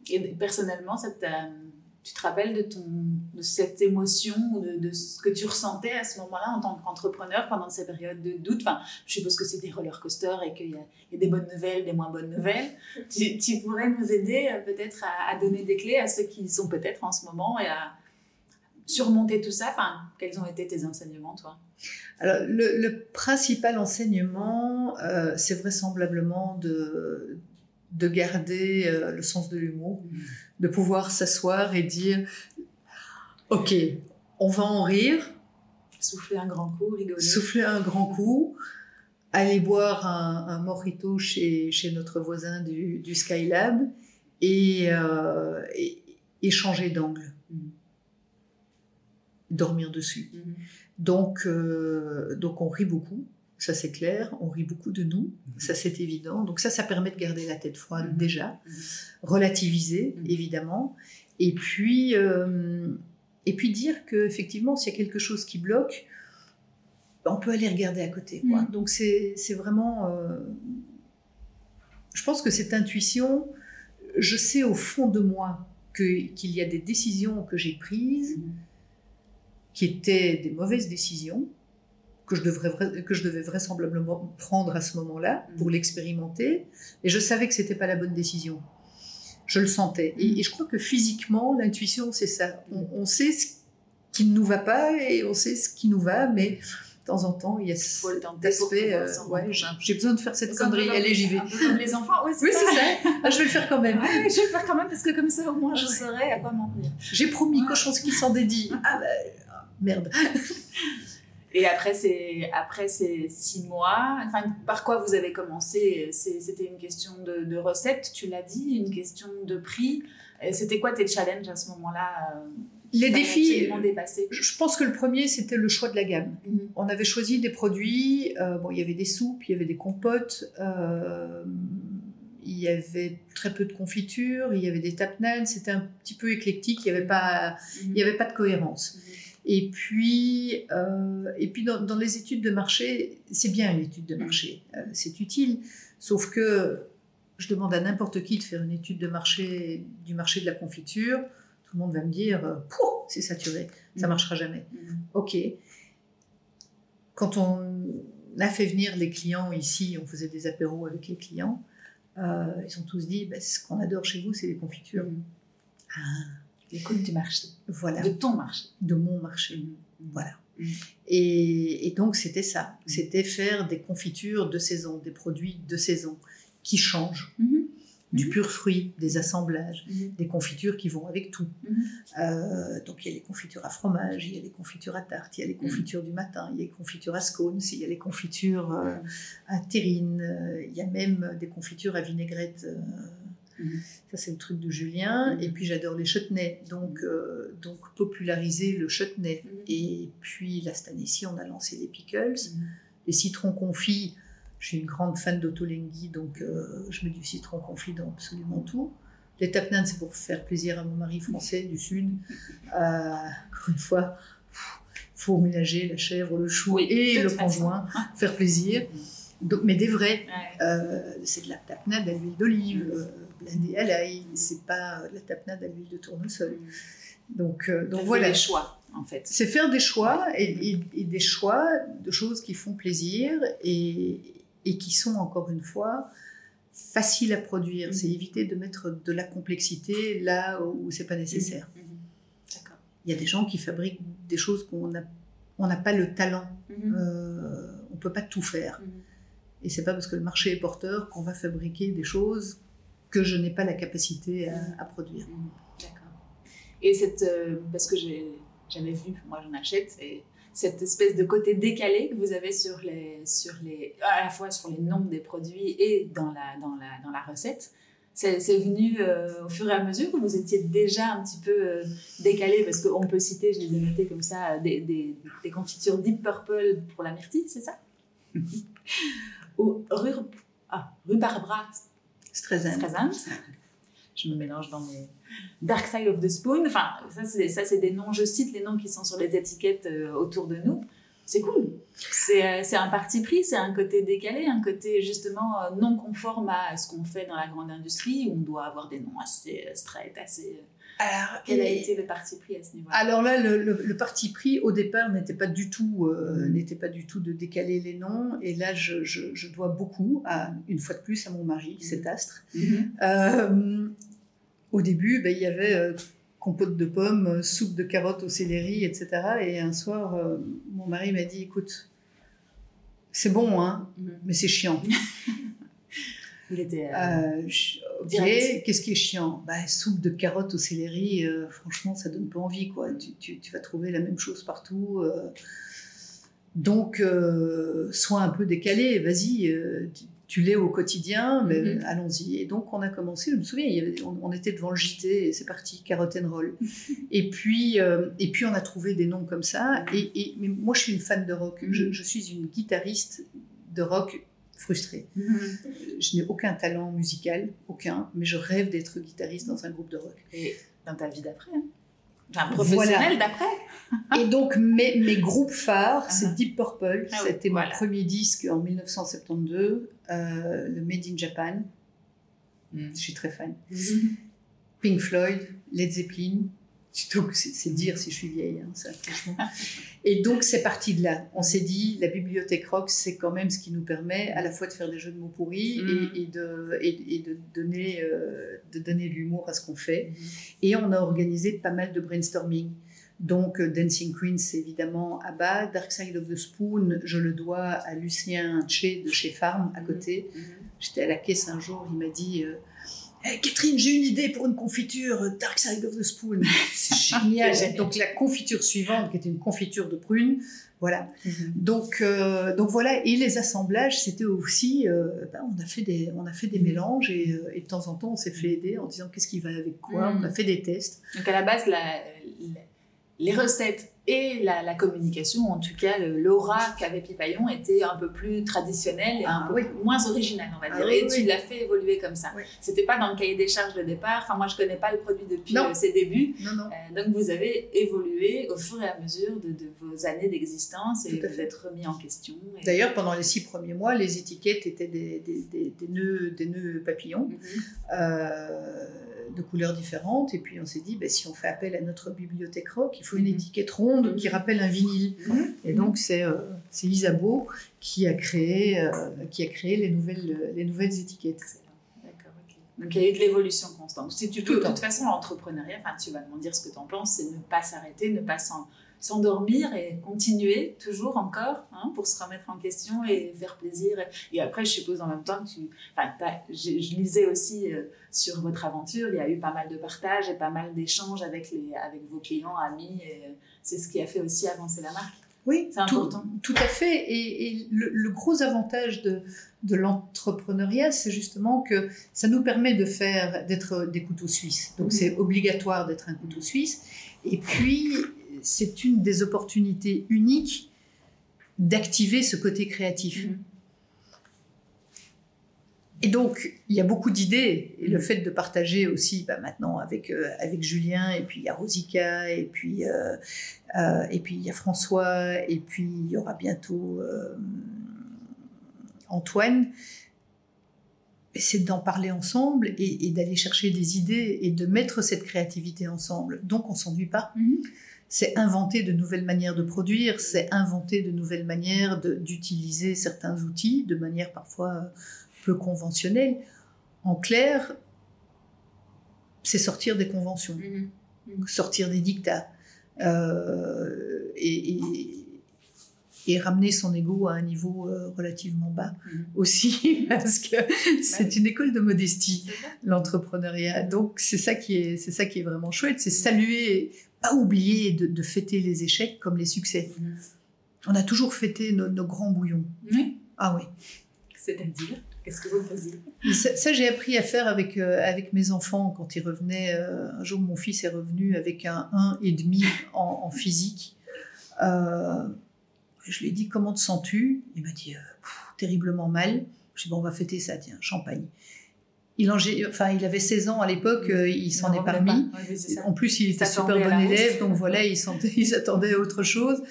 Et personnellement, ça t'a tu te rappelles de, ton, de cette émotion, de, de ce que tu ressentais à ce moment-là en tant qu'entrepreneur pendant ces périodes de doute? Enfin, je suppose que c'est des roller coasters et qu'il y, y, a des bonnes nouvelles, des moins bonnes nouvelles. (laughs) tu, tu pourrais nous aider euh, peut-être à, à, donner des clés à ceux qui sont peut-être en ce moment et à surmonter tout ça? Enfin, quels ont été tes enseignements, toi? Alors, le, le, principal enseignement, euh, c'est vraisemblablement de, de garder euh, le sens de l'humour, mmh. De pouvoir s'asseoir et dire Ok, on va en rire. Souffler un grand coup, rigoler. Souffler un grand coup, aller boire un, un morito chez, chez, notre voisin du, du Skylab et, euh, et, et, changer d'angle. Mmh. Dormir dessus. Mmh. Donc, euh, donc, on rit beaucoup ça c'est clair, on rit beaucoup de nous, mmh. ça c'est évident. Donc ça, ça permet de garder la tête froide mmh. déjà, mmh. relativiser évidemment, et puis euh, et puis dire que effectivement, s'il y a quelque chose qui bloque, on peut aller regarder à côté. Quoi. Donc c'est vraiment, euh, je pense que cette intuition, je sais au fond de moi qu'il y a des décisions que j'ai prises qui étaient des mauvaises décisions que je, devrais, que je devais vraisemblablement prendre à ce moment-là pour l'expérimenter. Et je savais que c'était pas la bonne décision. Je le sentais. Et, et je crois que physiquement, l'intuition, c'est ça. On, on, sait ce qui ne nous va pas et on sait ce qui nous va, mais de temps en temps, il y a cet aspect. Euh, ouais, j'ai besoin de faire cette connerie. Allez, j'y vais. Comme les enfants, oui, c'est ça. Ah, je vais le faire quand même. Je vais le faire quand même parce que comme ça, au moins, je saurai à quoi m'en tenir. J'ai promis, cochon ce qui s'en dédie. Ah, bah, merde. (laughs) Et après ces, après ces six mois, enfin, par quoi vous avez commencé? C'était une question de, de recette, tu l'as dit, une question de prix. C'était quoi tes challenges à ce moment-là euh, les défis, je pense que le premier, c'était le choix de la gamme. Mm -hmm. On avait choisi des produits, euh, bon, il y avait des soupes, il y avait des compotes, euh, il y avait très peu de confitures, il y avait des tapnanes, c'était un petit peu éclectique, il n'y avait, pas, mm -hmm. il y avait pas de cohérence. Mm -hmm. Et puis, euh, et puis dans, dans, les études de marché, c'est bien une étude de marché, euh, c'est utile. Sauf que je demande à n'importe qui de faire une étude de marché du marché de la confiture, tout le monde va me dire, euh, c'est saturé, ça marchera jamais. Mm. Ok. Quand on a fait venir les clients ici, on faisait des apéros avec les clients, euh, ils ont tous dit, bah, ce qu'on adore chez vous, c'est les confitures. Mm. Ah l'écoute du marché. Voilà. De ton marché. De mon marché. Mmh. Voilà. Mmh. Et, et, donc, c'était ça. Mmh. C'était faire des confitures de saison, des produits de saison qui changent. Mmh. Du pur fruit, des assemblages, des confitures qui vont avec tout. Euh, donc, il y a les confitures à fromage, il y a les confitures à tarte, il y a les confitures du matin, il y a les confitures à scones, il y a les confitures euh, à terrine, euh, il y a même des confitures à vinaigrette Mmh. Ça, c'est le truc de Julien. Mmh. Et puis, j'adore les chutneys. Donc, euh, donc, populariser le chutney. Mmh. Et puis, là, cette année-ci, on a lancé les pickles. Les citrons confits. Je suis une grande fan d'Otolenghi, donc euh, je mets du citron confit dans absolument tout. Les tapnanes, c'est pour faire plaisir à mon mari français du Sud. Euh, encore une fois, il faut ménager la chèvre, le chou oui, et le conjoint, faire plaisir. Donc, mais des vrais. Ouais. Euh, c'est de la tapenade à l'huile d'olive, euh, l'ail, c'est pas de la tapenade à l'huile de tournesol. Donc, euh, donc voilà. des choix, en fait. C'est faire des choix et, et, et, des choix de choses qui font plaisir et, et qui sont, encore une fois, faciles à produire. Mmh. C'est éviter de mettre de la complexité là où c'est pas nécessaire. Mmh. Mmh. Il y a des gens qui fabriquent des choses qu'on n'a on n'a pas le talent. Euh, on peut pas tout faire. Et c'est pas parce que le marché est porteur qu'on va fabriquer des choses que je n'ai pas la capacité à, à produire. Mmh, d'accord. Et cette, euh, parce que j'ai jamais vu, moi j'en achète, et cette espèce de côté décalé que vous avez sur les, sur les, à la fois sur les noms des produits et dans la, dans la, dans la recette, c'est venu euh, au fur et à mesure ou vous étiez déjà un petit peu euh, décalé? Parce qu'on peut citer, je les ai notés comme ça, des, des, des confitures Deep Purple pour la myrtille, c'est ça? (laughs) Ou rue, ah, rue Barbara Streisand. Je me mélange dans mes Dark Side of the Spoon. Enfin, ça, c'est des noms, je cite les noms qui sont sur les étiquettes euh, autour de nous. C'est cool. C'est euh, un parti pris, c'est un côté décalé, un côté justement euh, non conforme à ce qu'on fait dans la grande industrie, où on doit avoir des noms assez straight, assez Alors, quel a été le parti pris à ce niveau-là? Alors là, le, le, parti pris au départ n'était pas du tout, euh, n'était pas du tout de décaler les noms. Et là, je, je- je dois beaucoup, à, une fois de plus, à mon mari, Mm. cet astre. Mhm. Euh, au début, ben, il y avait euh, compote de pommes, soupe de carottes au céleri, etc. Et un soir, mon mari m'a dit, écoute, c'est bon, hein, Mhm. mais c'est chiant. (laughs) Il était. euh, Euh, ok, qu'est-ce qui est chiant? Bah, Soupe de carottes au céleri, euh, franchement, ça donne pas envie. Quoi. Tu, tu- tu vas trouver la même chose partout. euh. Donc, sois un peu décalé, vas-y, tu, tu l'es au quotidien, mais Mhm. allons-y. Et donc, on a commencé, je me souviens, il y avait- on, on était devant le JT et c'est parti, carotte and roll. (laughs) et, puis, euh, et puis, on a trouvé des noms comme ça. Et, et- mais moi, je suis une fan de rock. Je, Mhm. je suis une guitariste de rock frustrée. mhm. Je n'ai aucun talent musical, aucun, mais je rêve d'être guitariste dans un groupe de rock. Et dans ta vie d'après hein. Enfin, professionnelle d'après Et donc, mes, mes groupes phares, Ah. c'est Deep Purple, Ah oui, c'était voilà. mon premier disque en 1972, euh, le Made in Japan, Mhm. je suis très fan. Pink Floyd, Led Zeppelin, donc c'est dire si je suis vieille, hein, ça, franchement. Et donc, c'est parti de là. On s'est dit, la bibliothèque rock, c'est quand même ce qui nous permet à la fois de faire des jeux de mots pourris et, et de, et, et de donner, euh, de donner de l'humour à ce qu'on fait. Mhm. Et on a organisé pas mal de brainstorming. Donc, euh, Dancing Queen, c'est évidemment ABBA. Dark Side of the Spoon, je le dois à Lucien Tché de chez Farm à côté. Mhm. J'étais à la caisse un jour, il m'a dit euh, Hey, Catherine, j'ai une idée pour une confiture, euh, Dark Side of the Spoon. (laughs) C'est génial. Donc, la confiture suivante, qui était une confiture de prunes, voilà. Mhm. Donc, euh, donc voilà, et les assemblages, c'était aussi, euh, ben, on, a fait des, on a fait des mélanges et, euh, et de temps en temps, on s'est fait aider en disant qu'est-ce qui va avec quoi? Mhm. On a fait des tests. Donc à la base, la- la- les recettes et la, la communication, en tout cas l'aura qu'avait Pipaillon, était un peu plus traditionnelle et un Ah peu oui. moins originale, on va Ah dire. oui, et tu oui. l'as fait évoluer comme ça. C'était pas dans le cahier des charges de départ. Enfin, moi, je connais pas le produit depuis Non. euh, ses débuts. Non, non. Euh, donc vous avez évolué au fur et à mesure de, de vos années d'existence et vous êtes remis en question. et- D'ailleurs, pendant les six premiers mois, les étiquettes étaient des, des, des- des nœuds, des nœuds papillons. Mhm. euh, de couleurs différentes. Et puis on s'est dit, ben, si on fait appel à notre bibliothèque rock, il faut une Mhm. étiquette ronde qui rappelle un vinyle. Mhm. Et donc c'est euh, Isabeau qui a créé, euh, qui a créé les, nouvelles, les nouvelles étiquettes. D'accord. Donc il y a eu de l'évolution constante. Si tu peux, de toute façon, l'entrepreneuriat, tu vas me dire ce que tu en penses, c'est ne pas s'arrêter, ne pas s'en- s'endormir et continuer toujours encore hein, pour se remettre en question et faire plaisir. Et après, je suppose en même temps que tu. Enfin, je, je lisais aussi euh, sur votre aventure, il y a eu pas mal de partages et pas mal d'échanges avec, les, avec vos clients, amis. et, euh, C'est ce qui a fait aussi avancer la marque. Oui, C'est tout, important. tout à fait. Et, et le, le gros avantage de, de l'entrepreneuriat, c'est justement que ça nous permet de faire d'être des couteaux suisses. Donc c'est obligatoire d'être un couteau suisse. Et puis c'est une des opportunités uniques d'activer ce côté créatif. Mhm. Et donc, il y a beaucoup d'idées. Et le Mhm. fait de partager aussi, bah, maintenant, avec, euh, avec Julien, et puis il y a Rosica, et puis, euh, euh, et puis il y a François, et puis il y aura bientôt Antoine. C'est d'en parler ensemble et, et d'aller chercher des idées et de mettre cette créativité ensemble. Donc, on s'ennuie pas. Mhm. C'est inventer de nouvelles manières de produire, c'est inventer de nouvelles manières d'utiliser certains outils de manière parfois euh, peu conventionnelle. En clair, c'est sortir des conventions, Mhm. sortir des dictats euh, et, et- et ramener son ego à un niveau euh, relativement bas Mhm. aussi, (laughs) parce que c'est une école de modestie l'entrepreneuriat. Donc c'est ça qui est, c'est ça qui est vraiment chouette, c'est saluer, pas oublier de, de fêter les échecs comme les succès. Mhm. On a toujours fêté nos, nos grands bouillons. Oui. Ah oui. C'est-à-dire, qu'est-ce que vous faisiez? Ça, ça, j'ai appris à faire avec, euh, avec mes enfants quand ils revenaient. euh, un jour, mon fils est revenu avec un 1,5 en, en physique. Euh, je lui ai dit Comment te sens-tu? Il m'a dit Pff, Terriblement mal. Je lui ai dit Bon, on va fêter ça, tiens, champagne. Il, enfin, il avait 16 ans à l'époque, euh, il s'en est parmi. en plus, il était super bon élève, donc (laughs) voilà, il, s'attendait à autre chose.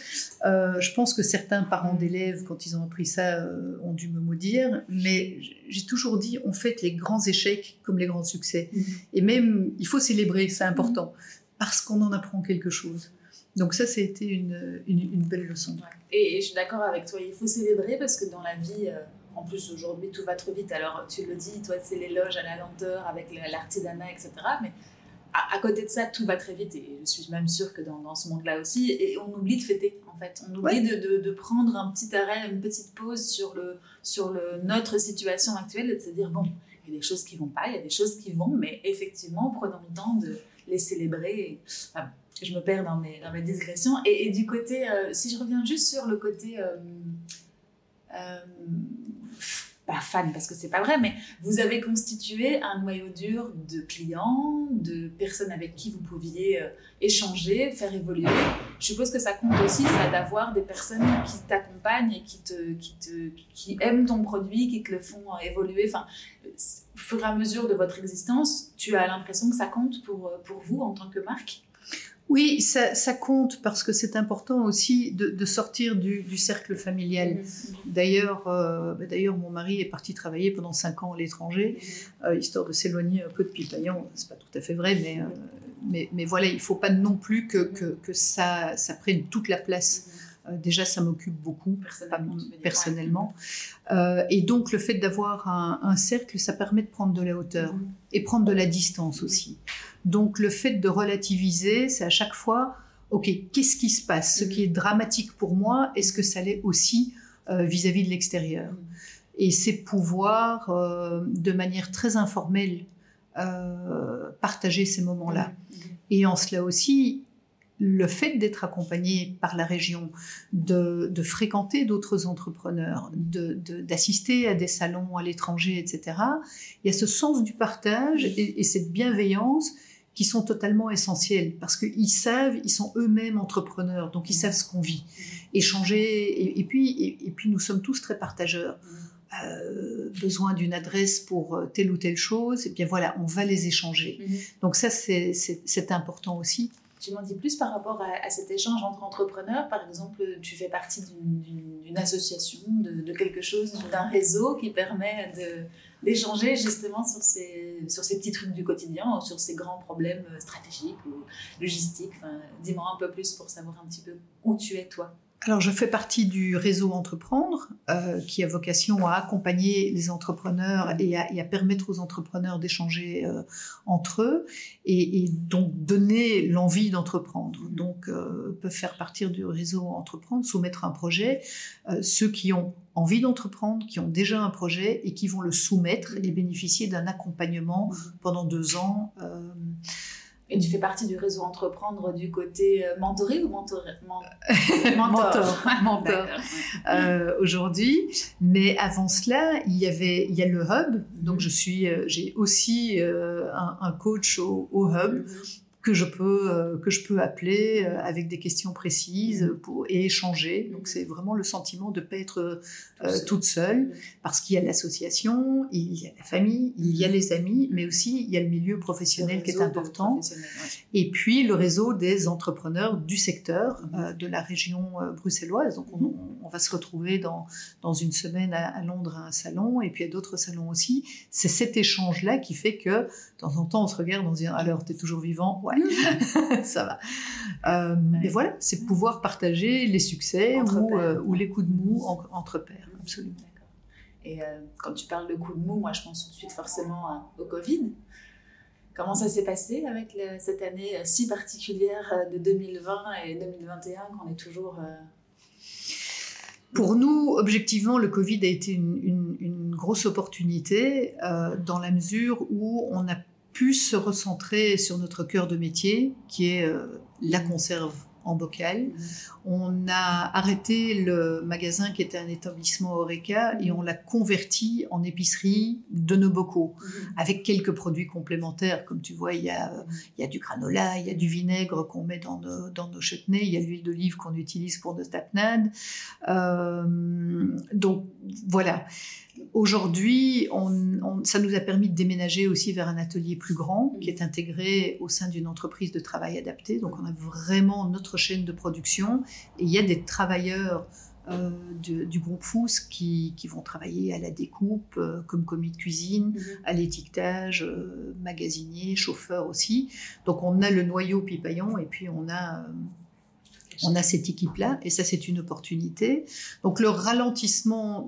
Euh, je pense que certains parents d'élèves, quand ils ont appris ça, euh, ont dû me maudire. Mais j'ai toujours dit, on fait les grands échecs comme les grands succès. Mhm. Et même, il faut célébrer, c'est important, parce qu'on en apprend quelque chose. Donc ça, c'était une, une, belle leçon. Et, je suis d'accord avec toi, il faut célébrer parce que dans la vie... En plus, aujourd'hui, tout va trop vite. Alors, tu le dis, toi, c'est l'éloge à la lenteur avec l'artisanat, etc. Mais à, côté de ça, tout va très vite. Et je suis même sûre que dans, ce monde-là aussi, et on oublie de fêter, en fait. On oublie de, prendre un petit arrêt, une petite pause sur, le, sur le, notre situation actuelle et de se dire, bon, il y a des choses qui vont pas, il y a des choses qui vont, mais effectivement, prenons le temps de les célébrer. je me perds dans mes, dans mes digressions. Et, du côté, euh, si je reviens juste sur le côté... Euh, euh, pas fan parce que c'est pas vrai, mais vous avez constitué un noyau dur de clients, de personnes avec qui vous pouviez euh, échanger, faire évoluer. Je suppose que ça compte aussi, ça d'avoir des personnes qui t'accompagnent et qui te, qui te, qui aiment ton produit, qui te le font évoluer. Enfin, au fur et à mesure de votre existence, tu as l'impression que ça compte pour, pour vous en tant que marque? Oui, ça, compte parce que c'est important aussi de, sortir du, cercle familial. D'ailleurs, euh, bah, d'ailleurs, mon mari est parti travailler pendant cinq ans à l'étranger, euh, histoire de s'éloigner un peu de Pipaillon. C'est pas tout à fait vrai, mais, euh, mais, mais, voilà, il faut pas non plus que, que, ça, ça, prenne toute la place. déjà, ça m'occupe beaucoup personnellement. et donc, le fait d'avoir un, un, cercle, ça permet de prendre de la hauteur et prendre de la distance aussi. Donc le fait de relativiser, c'est à chaque fois, ok, qu'est-ce qui se passe? Ce qui est dramatique pour moi, est-ce que ça l'est aussi euh, vis-à-vis de l'extérieur? Et c'est pouvoir, euh, de manière très informelle, euh, partager ces moments-là. Et en cela aussi, le fait d'être accompagné par la région, de, fréquenter d'autres entrepreneurs, d'assister à des salons à l'étranger, etc., il y a ce sens du partage et cette bienveillance qui sont totalement essentiels parce qu'ils savent, ils sont eux-mêmes entrepreneurs, donc ils savent ce qu'on vit. Échanger, et, puis, et, puis nous sommes tous très partageurs. Euh, besoin d'une adresse pour euh, telle ou telle chose, et bien voilà, on va les échanger. Mhm. Donc ça, c'est important aussi. Tu m'en dis plus par rapport à, cet échange entre entrepreneurs. Par exemple, tu fais partie d'une association, de, de, quelque chose, d'un réseau qui permet de, d'échanger justement sur ces, sur ces petits trucs du quotidien, sur ces grands problèmes euh, stratégiques ou logistiques. Dis-moi un peu plus pour savoir un petit peu où tu es toi. Alors, je fais partie du réseau Entreprendre, euh, qui a vocation à accompagner les entrepreneurs et à, permettre aux entrepreneurs d'échanger euh, entre eux et, donc donner l'envie d'entreprendre. Donc, peuvent faire partie du réseau Entreprendre, soumettre un projet. ceux qui ont envie d'entreprendre, qui ont déjà un projet et qui vont le soumettre et bénéficier d'un accompagnement pendant deux ans. Et tu fais partie du réseau Entreprendre du côté euh, mentoré ou mentoré (laughs) Mentor. (laughs) Mentor. Euh, aujourd'hui. Mais avant cela, il y avait, il y a le hub. Donc je suis, euh, j'ai aussi un, coach au, hub. Que je peux, euh, que je peux appeler euh, avec des questions précises pour, et échanger. Donc c'est vraiment le sentiment de ne pas être euh, toute seule, parce qu'il y a l'association, il y a la famille, il y a les amis, mais aussi il y a le milieu professionnel qui est important. Et puis le réseau des entrepreneurs du secteur de la région bruxelloise. Donc on, on, va se retrouver dans, dans une semaine à, Londres à un salon, et puis à d'autres salons aussi. C'est cet échange-là qui fait que de temps en temps on se regarde, on se dit alors t'es toujours vivant, ouais (laughs) ça va. Euh, et voilà, c'est pouvoir partager les succès ou, euh, ou, les coups de mou entre pairs, absolument. Et euh, quand tu parles de coups de mou, moi je pense tout de suite forcément au Covid. Comment ça s'est passé avec cette année si particulière de 2020 et 2021 qu'on est toujours... Pour nous, objectivement, le Covid a été une, une grosse opportunité dans la mesure où on a pu se recentrer sur notre cœur de métier, qui est euh, la conserve en bocal. On a arrêté le magasin qui était un établissement Horeca et on l'a converti en épicerie de nos bocaux avec quelques produits complémentaires. Comme tu vois, il y a, il y a du granola, il y a du vinaigre qu'on met dans nos, dans nos chutneys, il y a l'huile d'olive qu'on utilise pour nos tapenades. Euh, donc voilà. Aujourd'hui, on, ça nous a permis de déménager aussi vers un atelier plus grand qui est intégré au sein d'une entreprise de travail adapté. Donc on a vraiment notre chaîne de production et il y a des travailleurs euh, du groupe FOUS qui, vont travailler à la découpe, euh, comme commis de cuisine, mhm. à l'étiquetage, euh, magasinier, chauffeur aussi. Donc on a le noyau pipaillon et puis on a on a cette équipe-là et ça c'est une opportunité. Donc le ralentissement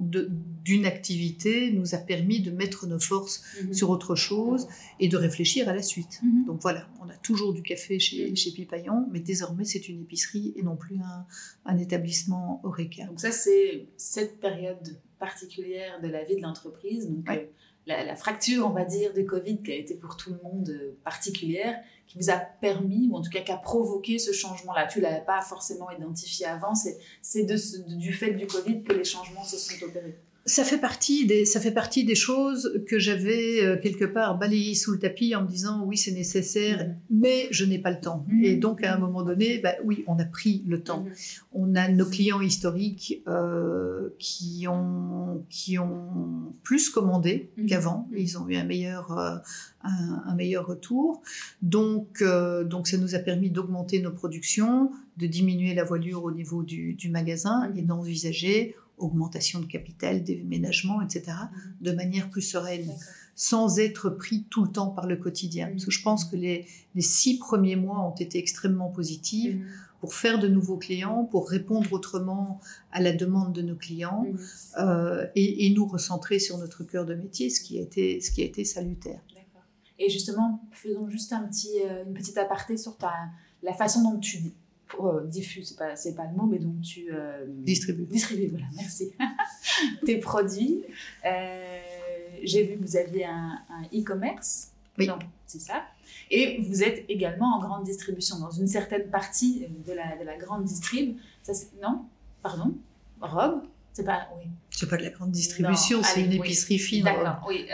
d'une activité nous a permis de mettre nos forces mhm. sur autre chose et de réfléchir à la suite. Mhm. Donc voilà, on a toujours du café chez, mhm. chez Pipaillon, mais désormais c'est une épicerie et non plus un, établissement Oreca. Donc ça c'est cette période particulière de la vie de l'entreprise. Donc euh, la, fracture, on va dire, du Covid qui a été pour tout le monde euh, particulière, qui vous a permis, ou en tout cas qui a provoqué ce changement-là. Tu ne l'avais pas forcément identifié avant, c'est du fait du Covid que les changements se sont opérés ça fait partie des ça fait partie des choses que j'avais euh, quelque part balayées sous le tapis en me disant oui c'est nécessaire mm-hmm. mais je n'ai pas le temps mm-hmm. et donc à un moment donné bah, oui on a pris le temps mm-hmm. on a nos clients historiques euh, qui ont qui ont plus commandé qu'avant ils ont eu un meilleur euh, un, meilleur retour donc donc ça nous a permis d'augmenter nos productions de diminuer la voilure au niveau du, du magasin et d'envisager augmentation de capital, déménagement, etc., mhm. de manière plus sereine, sans être pris tout le temps par le quotidien. Parce que je pense que les, six premiers mois ont été extrêmement positifs mhm. Pour faire de nouveaux clients, pour répondre autrement à la demande de nos clients euh, et, nous recentrer sur notre cœur de métier, ce qui a été, ce qui a été salutaire. Et justement, faisons juste un petit, euh, une petite aparté sur ta, la façon dont tu euh, diffuse, c'est pas, pas le mot, mais donc tu euh, distribues. Distribues, voilà, merci. (laughs) Tes produits. J'ai vu que vous aviez un, e-commerce. Oui. C'est ça. Et vous êtes également en grande distribution, dans une certaine partie de la, de la grande distrib. Ça, non? Pardon? Robe? C'est pas, oui. C'est pas de la grande distribution, c'est une épicerie fine. D'accord, oui.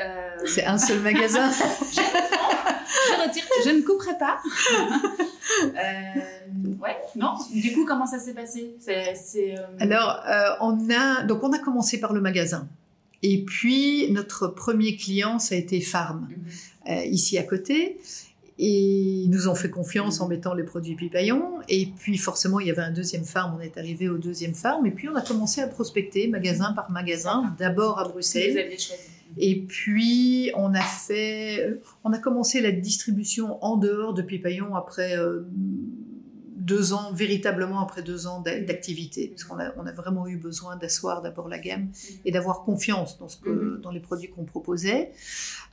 C'est un seul magasin. (laughs) je, je retire, je ne couperai pas. (laughs) Euh, ouais, non. Du coup, comment ça s'est passé? C'est, euh, Alors, euh, on a donc on a commencé par le magasin. Et puis notre premier client, ça a été Farm, mhm. Ici à côté. Et ils nous ont fait confiance en mettant les produits Pipaillon. Et puis forcément, il y avait un deuxième farm. On est arrivé au deuxième farm. Et puis on a commencé à prospecter magasin par magasin, d'abord à Bruxelles. Et puis, on a fait, on a commencé la distribution en dehors de Pipaillon après euh, deux ans, véritablement après deux ans d'activité, parce qu'on a, on a vraiment eu besoin d'asseoir d'abord la gamme et d'avoir confiance dans, ce que, mhm. dans les produits qu'on proposait.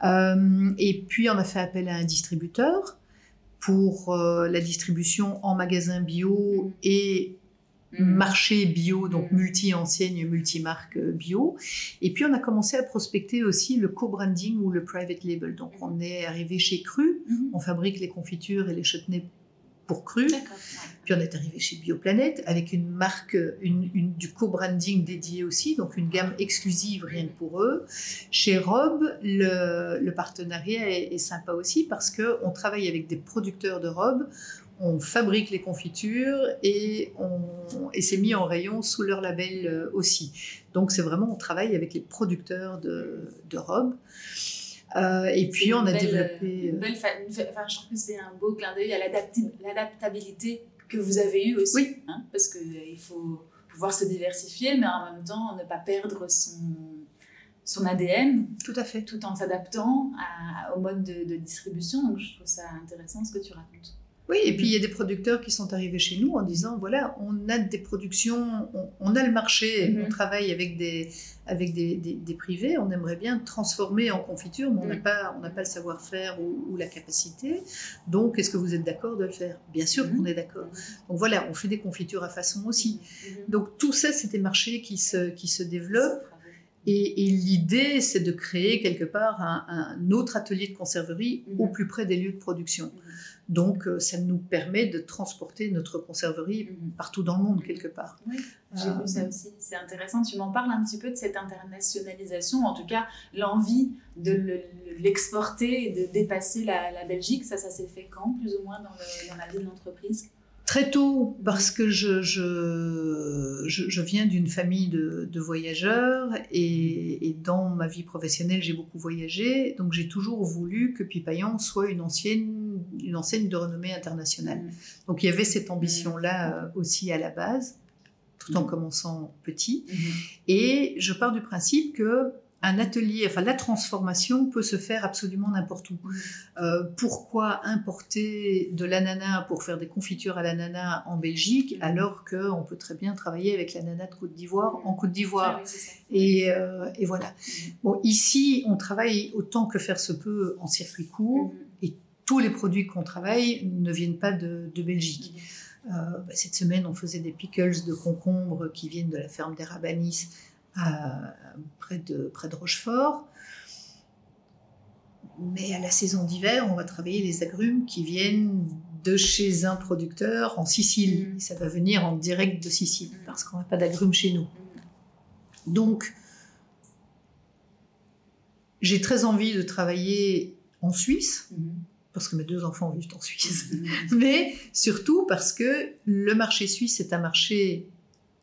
Euh, et puis, on a fait appel à un distributeur pour euh, la distribution en magasin bio et Mm. marché bio, donc mm. multi-enseigne, multi-marque euh, bio. Et puis on a commencé à prospecter aussi le co-branding ou le private label. Donc on est arrivé chez Cru, mm-hmm. on fabrique les confitures et les chutneys pour Cru. Puis on est arrivé chez Bioplanète avec une marque, une, du co-branding dédié aussi, donc une gamme exclusive rien que pour eux. Chez Rob, le, partenariat est, est, sympa aussi parce qu'on travaille avec des producteurs de robes on fabrique les confitures et, c'est mis en rayon sous leur label euh, aussi. Donc c'est vraiment, on travaille avec les producteurs de, robes. Euh, et puis on a développé... Euh, je trouve que c'est un beau clin d'œil à l'adaptabilité que vous avez eue aussi. Oui. Hein, parce qu'il faut pouvoir se diversifier, mais en même temps ne pas perdre son, son ADN. Tout à fait. Tout en s'adaptant au mode de, de distribution. Donc je trouve ça intéressant ce que tu racontes. Oui, et puis il y a des producteurs qui sont arrivés chez nous en disant voilà, on a des productions, on, a le marché, mhm. on travaille avec des avec des, des, privés, on aimerait bien transformer en confiture, mais on n'a mhm. pas on n'a pas le savoir-faire ou, la capacité. Donc, est-ce que vous êtes d'accord de le faire? Bien sûr qu'on mhm. est d'accord. Donc voilà, on fait des confitures à façon aussi. Donc tout ça, c'est des marchés qui se qui se développent. Et, et l'idée, c'est de créer quelque part un, un, autre atelier de conserverie au plus près des lieux de production. Donc, euh, ça nous permet de transporter notre conserverie Mhm. partout dans le monde, quelque part. Oui, j'ai Euh, vu ça aussi. C'est intéressant. Tu m'en parles un petit peu de cette internationalisation, en tout cas l'envie de le- l'exporter et de dépasser la, la Belgique. Ça, ça s'est fait quand, plus ou moins, dans, le- dans la vie de l'entreprise? Très tôt, parce que je, je, je, je viens d'une famille de, de voyageurs et, et dans ma vie professionnelle, j'ai beaucoup voyagé. Donc, j'ai toujours voulu que Pipaillan soit une, ancienne, une enseigne de renommée internationale. Mhm. Donc, il y avait cette ambition-là euh, aussi à la base, tout en commençant petit. Et je pars du principe que un atelier, enfin la transformation peut se faire absolument n'importe où. Euh, pourquoi importer de l'ananas pour faire des confitures à l'ananas en Belgique alors qu'on peut très bien travailler avec l'ananas de Côte d'Ivoire en Côte Ah d'Ivoire et, euh, et voilà. Bon, ici, on travaille autant que faire se peut en circuit court. Mhm. Tous les produits qu'on travaille ne viennent pas de, de Belgique. Euh, bah, cette semaine, on faisait des pickles de concombre qui viennent de la ferme des Rabanis à- près, de, près de Rochefort. Mais à la saison d'hiver, on va travailler les agrumes qui viennent de chez un producteur en Sicile. Et ça va venir en direct de Sicile Mhm. parce qu'on n'a pas d'agrumes chez nous. Donc, j'ai très envie de travailler en Suisse Mhm. parce que mes deux enfants vivent en Suisse (laughs) mais surtout parce que le marché suisse est un marché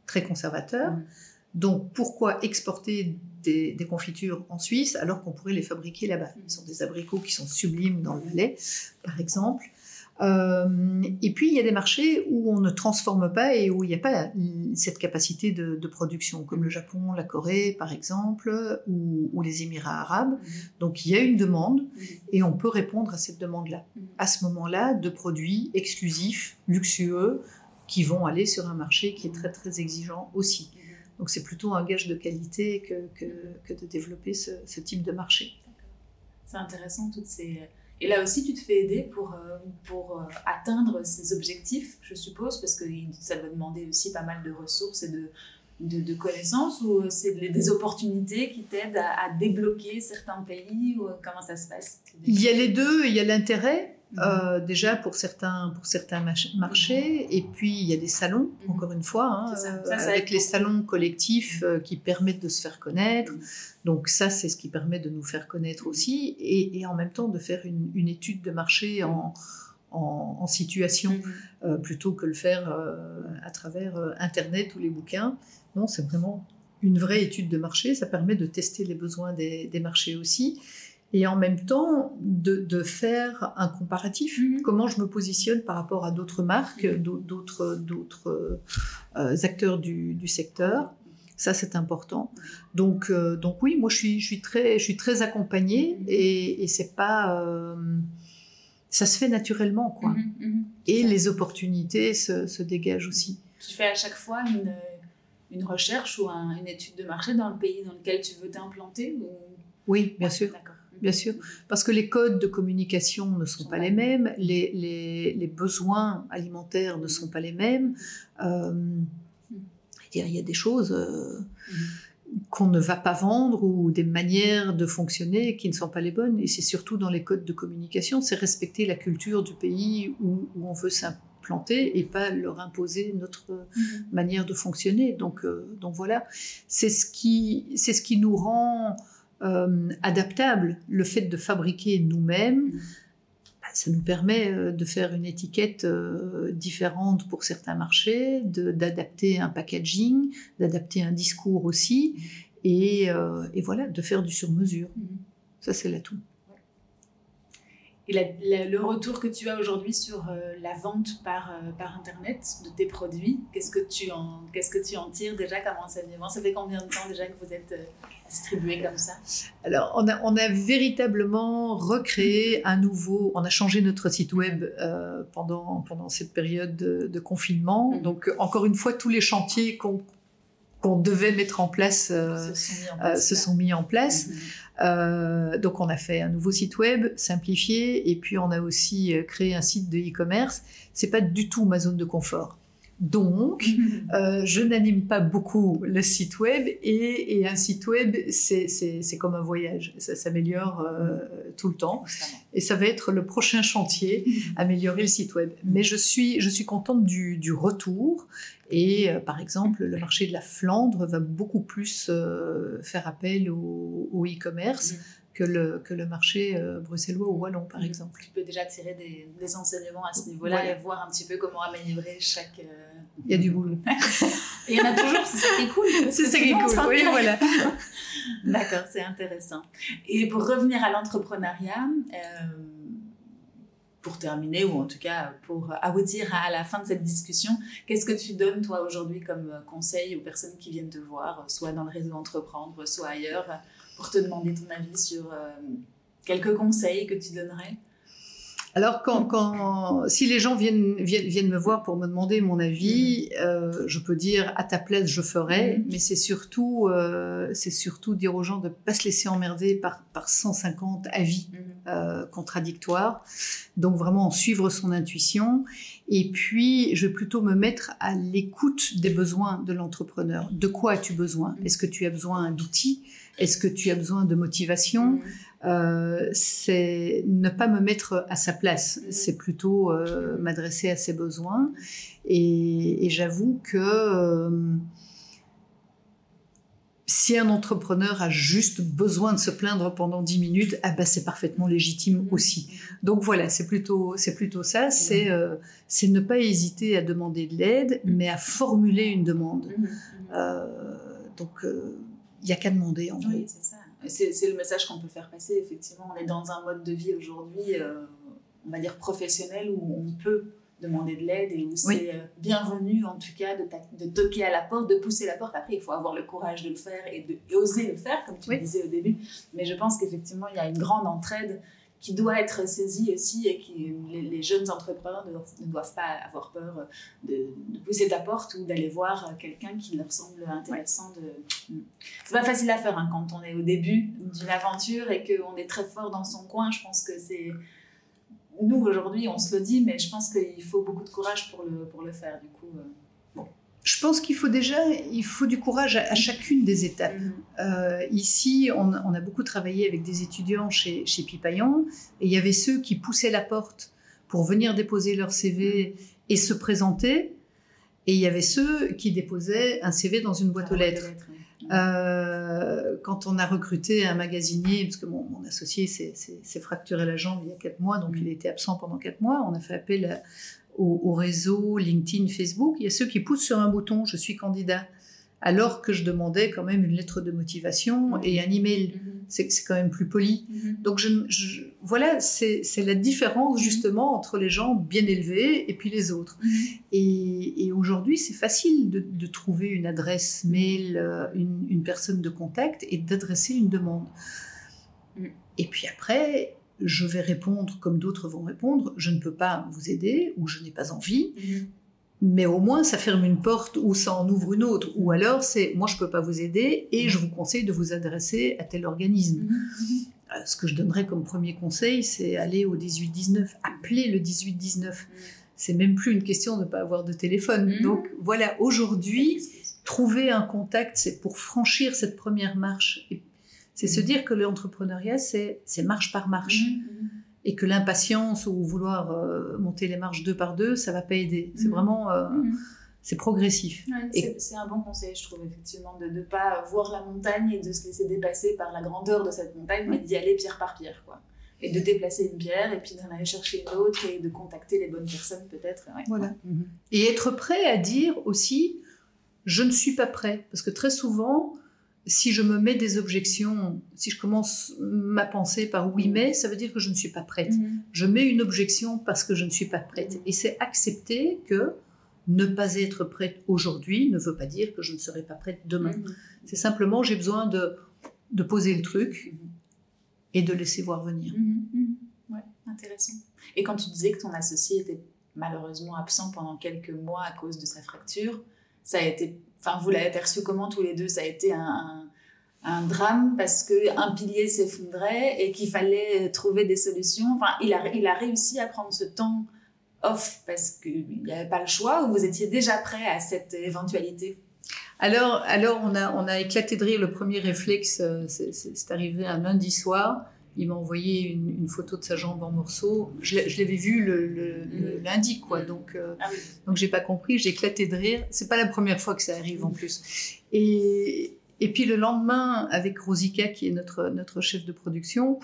très conservateur. Donc pourquoi exporter des, des confitures en Suisse alors qu'on pourrait les fabriquer là-bas? Mhm. Ce sont des abricots qui sont sublimes dans le Valais, par exemple. Euh, et puis il y a des marchés où on ne transforme pas et où il n'y a pas cette capacité de, de production, comme le Japon, la Corée, par exemple, ou, ou les Émirats arabes. Mhm. Donc il y a une demande Mhm. et on peut répondre à cette demande-là. À ce moment-là, de produits exclusifs, luxueux, qui vont aller sur un marché qui est très très exigeant aussi. Donc c'est plutôt un gage de qualité que, que, que de développer ce, ce type de marché. C'est intéressant toutes ces. Et là aussi, tu te fais aider pour, euh, pour euh, atteindre ces objectifs, je suppose, parce que ça doit demander aussi pas mal de ressources et de, de, de connaissances, ou c'est des des opportunités qui t'aident à, à débloquer certains pays, ou comment ça se passe? Il y a les deux, il y a l'intérêt. Mhm. euh, déjà pour certains, pour certains marchés, et puis il y a des salons, Mhm. encore une fois, hein, ça. euh, Ça, ça avec les salons collectifs euh, qui permettent de se faire connaître. Mhm. Donc ça, c'est ce qui permet de nous faire connaître aussi, et, et en même temps de faire une, une étude de marché en, en, en situation, Mhm. plutôt que le faire à travers Internet ou les bouquins. Non, c'est vraiment une vraie étude de marché, ça permet de tester les besoins des, des marchés aussi, et en même temps de, de faire un comparatif. Mhm. Comment je me positionne par rapport à d'autres marques, d'au- d'autres d'autres euh, acteurs du, du secteur. Ça, c'est important. Donc, euh, donc oui, moi, je suis, je suis très, je suis très accompagnée et, et c'est pas, euh, ça se fait naturellement, quoi. Mhm, mhm. Et les opportunités se, se dégagent aussi. Tu fais à chaque fois une, une recherche ou un- une étude de marché dans le pays dans lequel tu veux t'implanter ou... Oui, bien Ouais, sûr. D'accord. Bien sûr. Parce que les codes de communication ne sont pas les mêmes, les, les, les besoins alimentaires ne sont pas les mêmes. Euh, dire, il y a des choses euh, Mhm. qu'on ne va pas vendre ou des manières de fonctionner qui ne sont pas les bonnes. Et c'est surtout dans les codes de communication, c'est respecter la culture du pays où, où on veut s'implanter et pas leur imposer notre Mhm. manière de fonctionner. Donc, euh, donc voilà, c'est ce qui, c'est ce qui nous rend euh, adaptables. Le fait de fabriquer nous-mêmes, Mhm. bah, ça nous permet euh, de faire une étiquette euh, différente pour certains marchés, d'adapter un packaging, d'adapter un discours aussi, et, euh, et voilà, de faire du sur-mesure. Mhm. Ça, c'est l'atout. Et la- la- le retour que tu as aujourd'hui sur euh, la vente par, euh, par Internet de tes produits, qu'est-ce que tu en, qu'est-ce que tu en tires déjà comme enseignement? Ça fait combien de temps déjà que vous êtes euh, distribué comme ça? Alors, on a, on a véritablement recréé un nouveau. On a changé notre site web euh, pendant, pendant cette période de, de confinement. Mhm. Donc, encore une fois, tous les chantiers qu'on qu'on devait mettre en place euh, se sont mis en euh, place, se là. sont mis en place. Euh, donc, on a fait un nouveau site web simplifié et puis on a aussi euh, créé un site de e-commerce. C'est pas du tout ma zone de confort. Donc, (laughs) euh, je n'anime pas beaucoup le site web et, un site web, c'est comme un voyage. Ça s'améliore euh, tout le temps. Et ça va être le prochain chantier, (laughs) améliorer le site web. Mais je suis, je suis contente du, retour. Et euh, par exemple, le marché de la Flandre va beaucoup plus faire appel au e-commerce que le, que le marché euh, bruxellois ou wallon, par exemple. Tu peux déjà tirer des, des enseignements à ce niveau-là et voir un petit peu comment améliorer chaque. Euh, il y a du boulot. (laughs) il y en a toujours, c'est ça qui est cool. C'est ça qui est cool, oui, voilà. (laughs) D'accord, c'est intéressant. Et pour revenir à l'entrepreneuriat, euh, pour terminer, ou en tout cas pour aboutir à la fin de cette discussion, qu'est-ce que tu donnes toi aujourd'hui comme conseil aux personnes qui viennent te voir, soit dans le réseau Entreprendre, soit ailleurs pour te demander ton avis sur euh, quelques conseils que tu donnerais? Alors, quand, quand, si les gens viennent, viennent, viennent, me voir pour me demander mon avis, mm-hmm. euh, je peux dire à ta place, je ferai, mm-hmm. mais c'est surtout, euh, c'est surtout dire aux gens de ne pas se laisser emmerder par, par 150 avis mm-hmm. contradictoires. Donc, vraiment suivre son intuition. Et puis, je vais plutôt me mettre à l'écoute des besoins de l'entrepreneur. De quoi as-tu besoin? Est-ce que tu as besoin d'outils? Est-ce que tu as besoin de motivation mm. euh, C'est ne pas me mettre à sa place, mm. c'est plutôt euh, m'adresser à ses besoins. Et, j'avoue que euh, si un entrepreneur a juste besoin de se plaindre pendant 10 minutes, ah bah c'est parfaitement légitime mm. aussi. Donc voilà, c'est plutôt, c'est plutôt ça, c'est, c'est ne pas hésiter à demander de l'aide, mais à formuler une demande. donc il n'y a qu'à demander en oui, c'est ça. C'est le message qu'on peut faire passer, effectivement. On est dans un mode de vie aujourd'hui, euh, on va dire professionnel, où on peut demander de l'aide et où c'est euh, bienvenu, en tout cas, de, de, toquer à la porte, de pousser la porte. Après, il faut avoir le courage de le faire et, de, oser le faire, comme tu disais au début. Mais je pense qu'effectivement, il y a une grande entraide qui doit être saisie aussi et que les, jeunes entrepreneurs ne, doivent pas avoir peur de, pousser ta porte ou d'aller voir quelqu'un qui leur semble intéressant. De... C'est pas facile à faire hein, quand on est au début d'une aventure et qu'on est très fort dans son coin. Je pense que c'est nous aujourd'hui on se le dit, mais je pense qu'il faut beaucoup de courage pour le, pour le faire. Du coup, euh, je pense qu'il faut déjà, il faut du courage à, chacune des étapes. Mhm. Euh, ici, on, a beaucoup travaillé avec des étudiants chez, chez Pipaillon, et il y avait ceux qui poussaient la porte pour venir déposer leur CV et se présenter, et il y avait ceux qui déposaient un CV dans une boîte aux lettres. Euh, quand on a recruté un magasinier, parce que mon, associé s'est fracturé la jambe il y a quatre mois, donc mhm. il était absent pendant quatre mois, on a fait appel à, au, réseau LinkedIn, Facebook, il y a ceux qui poussent sur un bouton je suis candidat, alors que je demandais quand même une lettre de motivation et un email. Mm C'est quand même plus poli. Mhm. Donc je, voilà, c'est la différence mhm. justement entre les gens bien élevés et puis les autres. Mhm. Et, aujourd'hui, c'est facile de, trouver une adresse mail, euh, une, une personne de contact et d'adresser une demande. Mm. Et puis après, je vais répondre comme d'autres vont répondre, je ne peux pas vous aider ou je n'ai pas envie. Mhm. Mais au moins, ça ferme une porte ou ça en ouvre une autre. Ou alors, c'est moi, je ne peux pas vous aider et je vous conseille de vous adresser à tel organisme. Mhm. Euh, ce que je donnerais comme premier conseil, c'est aller au 18-19, appeler le 18-19. Mhm. C'est même plus une question de ne pas avoir de téléphone. Donc voilà, aujourd'hui, trouver un contact, c'est pour franchir cette première marche et c'est se dire que l'entrepreneuriat, c'est marche par marche. Mhm, mhm. Et que l'impatience ou vouloir euh, monter les marches deux par deux, ça va pas aider. C'est mhm. vraiment. Euh, c'est progressif. c'est un bon conseil, je trouve, effectivement, de ne pas voir la montagne et de se laisser dépasser par la grandeur de cette montagne, mais d'y aller pierre par pierre, quoi. Et de déplacer une pierre et puis d'en aller chercher une autre et de contacter les bonnes personnes, peut-être. Voilà. Et être prêt à dire aussi, je ne suis pas prêt. Parce que très souvent, si je me mets des objections, si je commence ma pensée par oui mais, ça veut dire que je ne suis pas prête. Mhm. Je mets une objection parce que je ne suis pas prête. Et c'est accepter que ne pas être prête aujourd'hui ne veut pas dire que je ne serai pas prête demain. C'est simplement j'ai besoin de, de poser le truc et de laisser voir venir. Ouais, intéressant. Et quand tu disais que ton associé était malheureusement absent pendant quelques mois à cause de sa fracture, ça a été Enfin, vous l'avez perçu comment tous les deux? Ça a été un, drame parce qu'un pilier s'effondrait et qu'il fallait trouver des solutions. Enfin, il a, il a réussi à prendre ce temps off parce qu'il n'y avait pas le choix ou vous étiez déjà prêt à cette éventualité? Alors, alors on, a, on a éclaté de rire. Le premier réflexe, euh, c'est arrivé un lundi soir. Il m'a envoyé une, photo de sa jambe en morceaux. Je, l'avais vu le, mm. lundi, quoi. Donc, euh, ah donc j'ai pas compris. J'ai éclaté de rire. C'est pas la première fois que ça arrive en plus. Et, et puis le lendemain, avec Rosika, qui est notre, notre chef de production,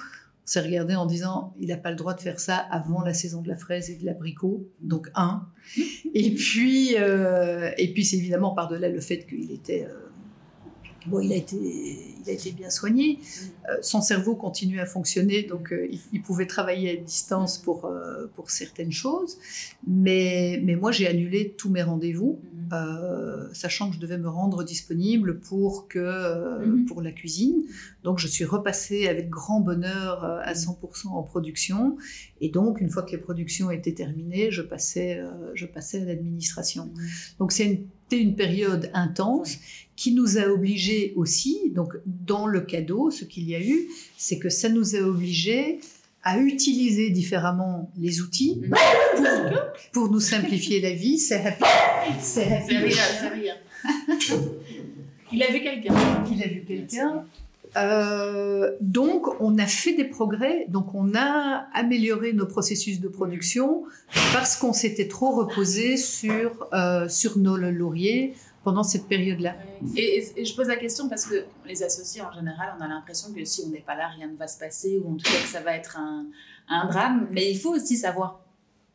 on s'est regardé en disant il n'a pas le droit de faire ça avant la saison de la fraise et de l'abricot, donc un. Et puis, euh, et puis c'est évidemment par-delà le fait qu'il était euh, Bon, il a été, il a été bien soigné. Euh, son cerveau continue à fonctionner, donc euh, il, pouvait travailler à distance pour, euh, pour certaines choses. Mais, mais moi, j'ai annulé tous mes rendez-vous, mm-hmm. sachant que je devais me rendre disponible pour, que, mm-hmm. pour la cuisine. Donc, je suis repassée avec grand bonheur à 100% en production. Et donc, une fois que les productions étaient terminées, je passais, je passais à l'administration. Mm-hmm. Donc, c'est une une période intense qui nous a obligés aussi, donc dans le cadeau, ce qu'il y a eu, c'est que ça nous a obligés à utiliser différemment les outils pour, nous simplifier la vie. C'est happy. (laughs) C'est happy. C'est rien, Il a vu quelqu'un. Il a vu quelqu'un. Euh, donc, on a fait des progrès, donc on a amélioré nos processus de production parce qu'on s'était trop reposé sur, euh, sur nos lauriers pendant cette période-là. Et, je pose la question parce que les associés, en général, on a l'impression que si on n'est pas là, rien ne va se passer, ou en tout cas que ça va être un, drame. Mais il faut aussi savoir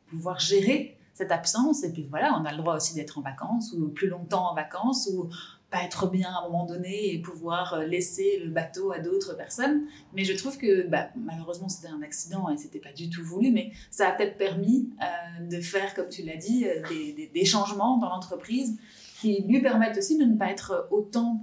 pouvoir gérer cette absence. Et puis voilà, on a le droit aussi d'être en vacances, ou plus longtemps en vacances, ou pas être bien à un moment donné et pouvoir laisser le bateau à d'autres personnes. Mais je trouve que bah, malheureusement c'était un accident et c'était pas du tout voulu, mais ça a peut-être permis euh, de faire, comme tu l'as dit, euh, des, changements dans l'entreprise qui lui permettent aussi de ne pas être autant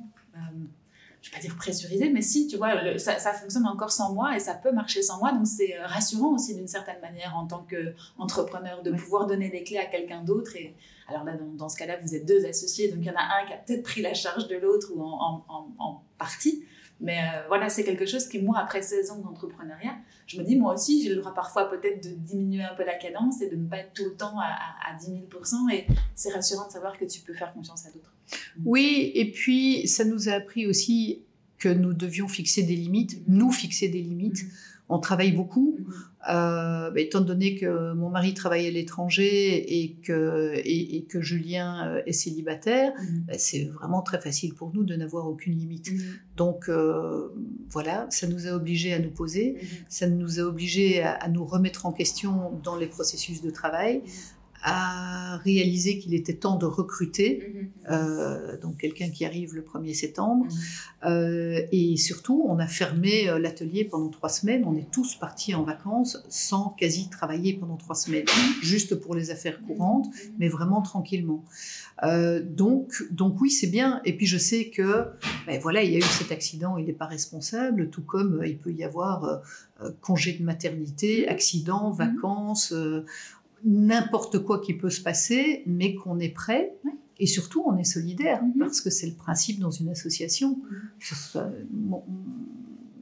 je vais pas dire pressurisé, mais si, tu vois, ça, ça, fonctionne encore sans moi et ça peut marcher sans moi. Donc c'est rassurant aussi d'une certaine manière en tant qu'entrepreneur de pouvoir donner des clés à quelqu'un d'autre et alors là, dans, ce cas-là, vous êtes deux associés, donc il y en a un qui a peut-être pris la charge de l'autre ou en, partie. Mais euh, voilà, c'est quelque chose qui, moi, après 16 ans d'entrepreneuriat, je me dis, moi aussi, j'ai le droit parfois peut-être de diminuer un peu la cadence et de ne pas être tout le temps à, à 10 000 Et c'est rassurant de savoir que tu peux faire confiance à d'autres. Oui, et puis ça nous a appris aussi que nous devions fixer des limites, nous fixer des limites. Mm-hmm on travaille beaucoup. Euh, bah, étant donné que mon mari travaille à l'étranger et que, et, que Julien euh, est célibataire, mhm. bah, c'est vraiment très facile pour nous de n'avoir aucune limite. Mhm. Donc euh, voilà, ça nous a obligés à nous poser, ça nous a obligés à, nous remettre en question dans les processus de travail, a réalisé qu'il était temps de recruter, mhm. euh, donc quelqu'un qui arrive le 1er septembre. Mhm. Euh, et surtout, on a fermé euh, l'atelier pendant trois semaines. On est tous partis en vacances sans quasi travailler pendant trois semaines, mhm. juste pour les affaires courantes, mais vraiment tranquillement. donc, donc oui, c'est bien. Et puis je sais que, ben voilà, il y a eu cet accident, il n'est pas responsable, tout comme il peut y avoir congé de maternité, accident, vacances n'importe quoi qui peut se passer, mais qu'on est prêt. Et surtout, on est solidaire, mhm. parce que c'est le principe dans une association. Mhm.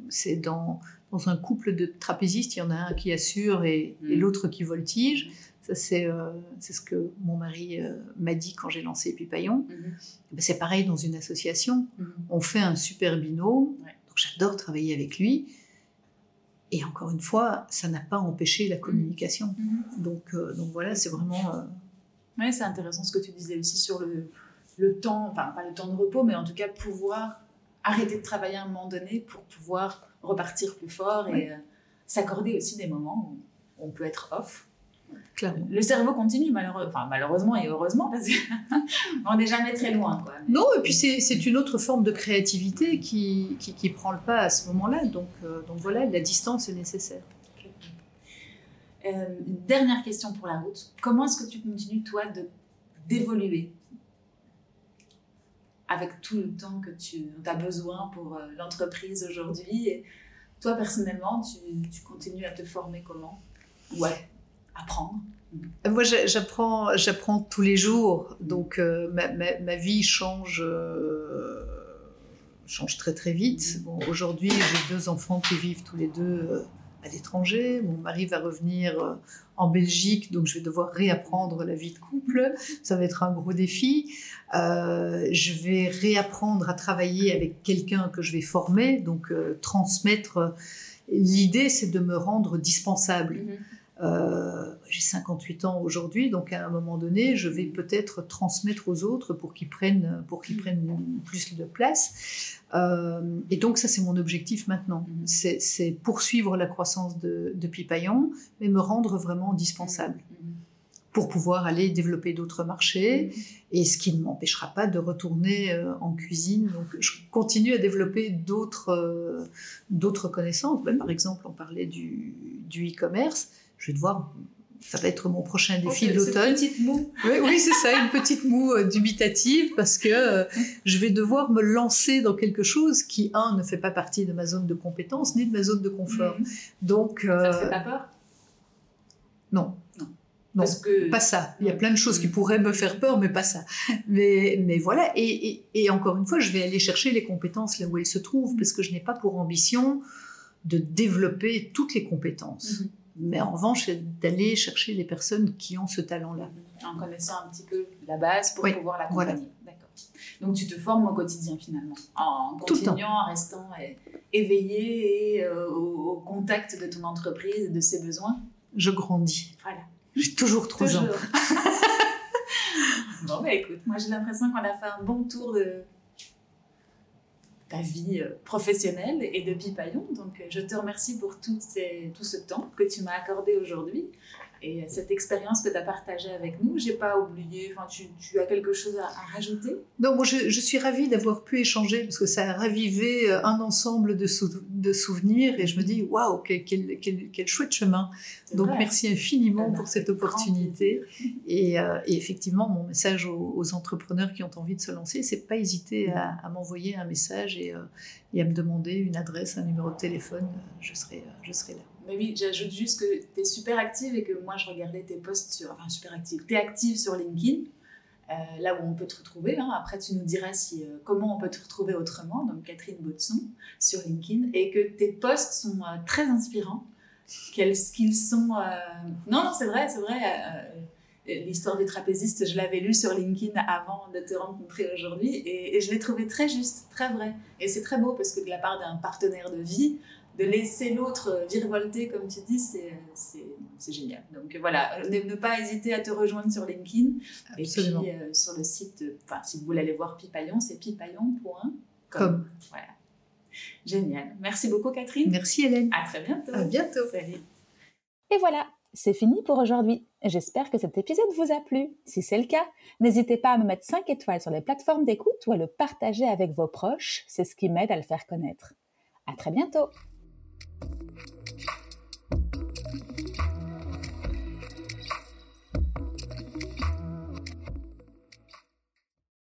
C'est dans, dans, un couple de trapézistes, il y en a un qui assure et, mhm. l'autre qui voltige. Ça, euh, c'est ce que mon mari euh, m'a dit quand j'ai lancé Pipaillon. Ben, c'est pareil dans une association. On fait un super binôme. J'adore travailler avec lui. Et encore une fois, ça n'a pas empêché la communication. Mm-hmm. Donc, euh, donc voilà, c'est vraiment. Euh, oui, c'est intéressant ce que tu disais aussi sur le, le temps, enfin pas le temps de repos, mais en tout cas pouvoir arrêter de travailler à un moment donné pour pouvoir repartir plus fort et euh, s'accorder aussi des moments où on peut être off le cerveau continue, malheureusement et heureusement, parce qu'on (laughs) n'est jamais très loin. Quoi. Non, et puis c'est une autre forme de créativité qui, qui, prend le pas à ce moment-là. Donc, euh, donc voilà, la distance est nécessaire. Euh, dernière question pour la route. Comment est-ce que tu continues, toi, d'évoluer avec tout le temps que tu as besoin pour euh, l'entreprise aujourd'hui? Toi, personnellement, tu, tu continues à te former comment? Ouais apprendre moi, j'apprends, j'apprends tous les jours. Donc, euh, ma, vie change, euh, change très très vite. Bon, aujourd'hui, j'ai deux enfants qui vivent tous les deux euh, à l'étranger. Mon mari va revenir euh, en Belgique, donc je vais devoir réapprendre la vie de couple. Ça va être un gros défi. Euh, je vais réapprendre à travailler avec quelqu'un que je vais former, donc euh, transmettre. L'idée, c'est de me rendre dispensable. Mhm. Euh, j'ai 58 ans aujourd'hui, donc à un moment donné, je vais peut-être transmettre aux autres pour qu'ils prennent, pour qu'ils prennent plus de place. Euh, et donc ça, c'est mon objectif maintenant. Mhm. C'est c'est poursuivre la croissance de, de Pipaillon, mais me rendre vraiment indispensable Mhm. pour pouvoir aller développer d'autres marchés, et ce qui ne m'empêchera pas de retourner euh, en cuisine. Donc, je continue à développer d'autres d'autres connaissances. Ben, par exemple, on parlait du du e-commerce. Je vais devoir, ça va être mon prochain défi de l'automne. petit mot. Oui, oui c'est ça, une petite moue euh, dubitative parce que euh, je vais devoir me lancer dans quelque chose qui, un, ne fait pas partie de ma zone de compétence ni de ma zone de confort. Mhm. Donc, Ça te euh, fait pas peur? Non. Non. Non, Parce que pas ça. Il y a plein de choses qui Mhm. pourraient me faire peur, mais pas ça. Mais, mais voilà. Et, et- et encore une fois, je vais aller chercher les compétences là où elles se trouvent, parce que je n'ai pas pour ambition de développer toutes les compétences. Mhm. Mais en revanche, c'est d'aller chercher les personnes qui ont ce talent-là. en connaissant un petit peu la base pour Oui, pouvoir l'accompagner. D'accord. Donc tu te formes au quotidien finalement, en Tout le temps. continuant, en restant é- éveillé et euh, au, au contact de ton entreprise, de ses besoins? Je grandis. Voilà. J'ai toujours trois ans. (laughs) Bon bah écoute, moi j'ai l'impression qu'on a fait un bon tour de vie euh, professionnelle et de Pipaillon. Donc euh, je te remercie pour tout ce temps que tu m'as accordé aujourd'hui et euh, cette expérience que tu as partagée avec nous. J'ai pas oublié, enfin tu, tu as quelque chose à, à rajouter? Donc, moi, je, je suis ravie d'avoir pu échanger parce que ça a ravivé euh, un ensemble de, sou- de souvenirs et je me dis, waouh, quel, quel, quel- quel chouette chemin. Donc, vrai. merci infiniment pour cette opportunité. Et, euh, et effectivement, mon message aux, aux entrepreneurs qui ont envie de se lancer, c'est pas hésiter à, à m'envoyer un message et, euh, et à me demander une adresse, un numéro de téléphone. Je serai, je serai là. Mais oui, j'ajoute juste que tu es super active et que moi je regardais tes posts sur. Enfin, super active. Tu es active sur LinkedIn, euh, là où on peut te retrouver. hein. Après, tu nous diras si, euh, comment on peut te retrouver autrement, donc Catherine Baudson sur LinkedIn, et que tes posts sont euh, très inspirants. Quels qu'ils sont. Non, non, c'est vrai, c'est vrai. L'histoire du trapéziste, je l'avais lu sur LinkedIn avant de te rencontrer aujourd'hui et, et je l'ai trouvé très juste, très vrai. Et c'est très beau parce que de la part d'un partenaire de vie, de laisser l'autre virevolter, comme tu dis, c'est, génial. Donc voilà, ne, ne pas hésiter à te rejoindre sur LinkedIn. Absolument. Et puis euh, sur le site, euh, enfin si vous voulez aller voir Pipaillon, c'est pipaillon.com. Comme. Voilà. Génial. Merci beaucoup Catherine. Merci Hélène. À très bientôt. À bientôt. Salut. Et voilà, c'est fini pour aujourd'hui. J'espère que cet épisode vous a plu. Si c'est le cas, n'hésitez pas à me mettre 5 étoiles sur les plateformes d'écoute ou à le partager avec vos proches. C'est ce qui m'aide à le faire connaître. À très bientôt! Thank you.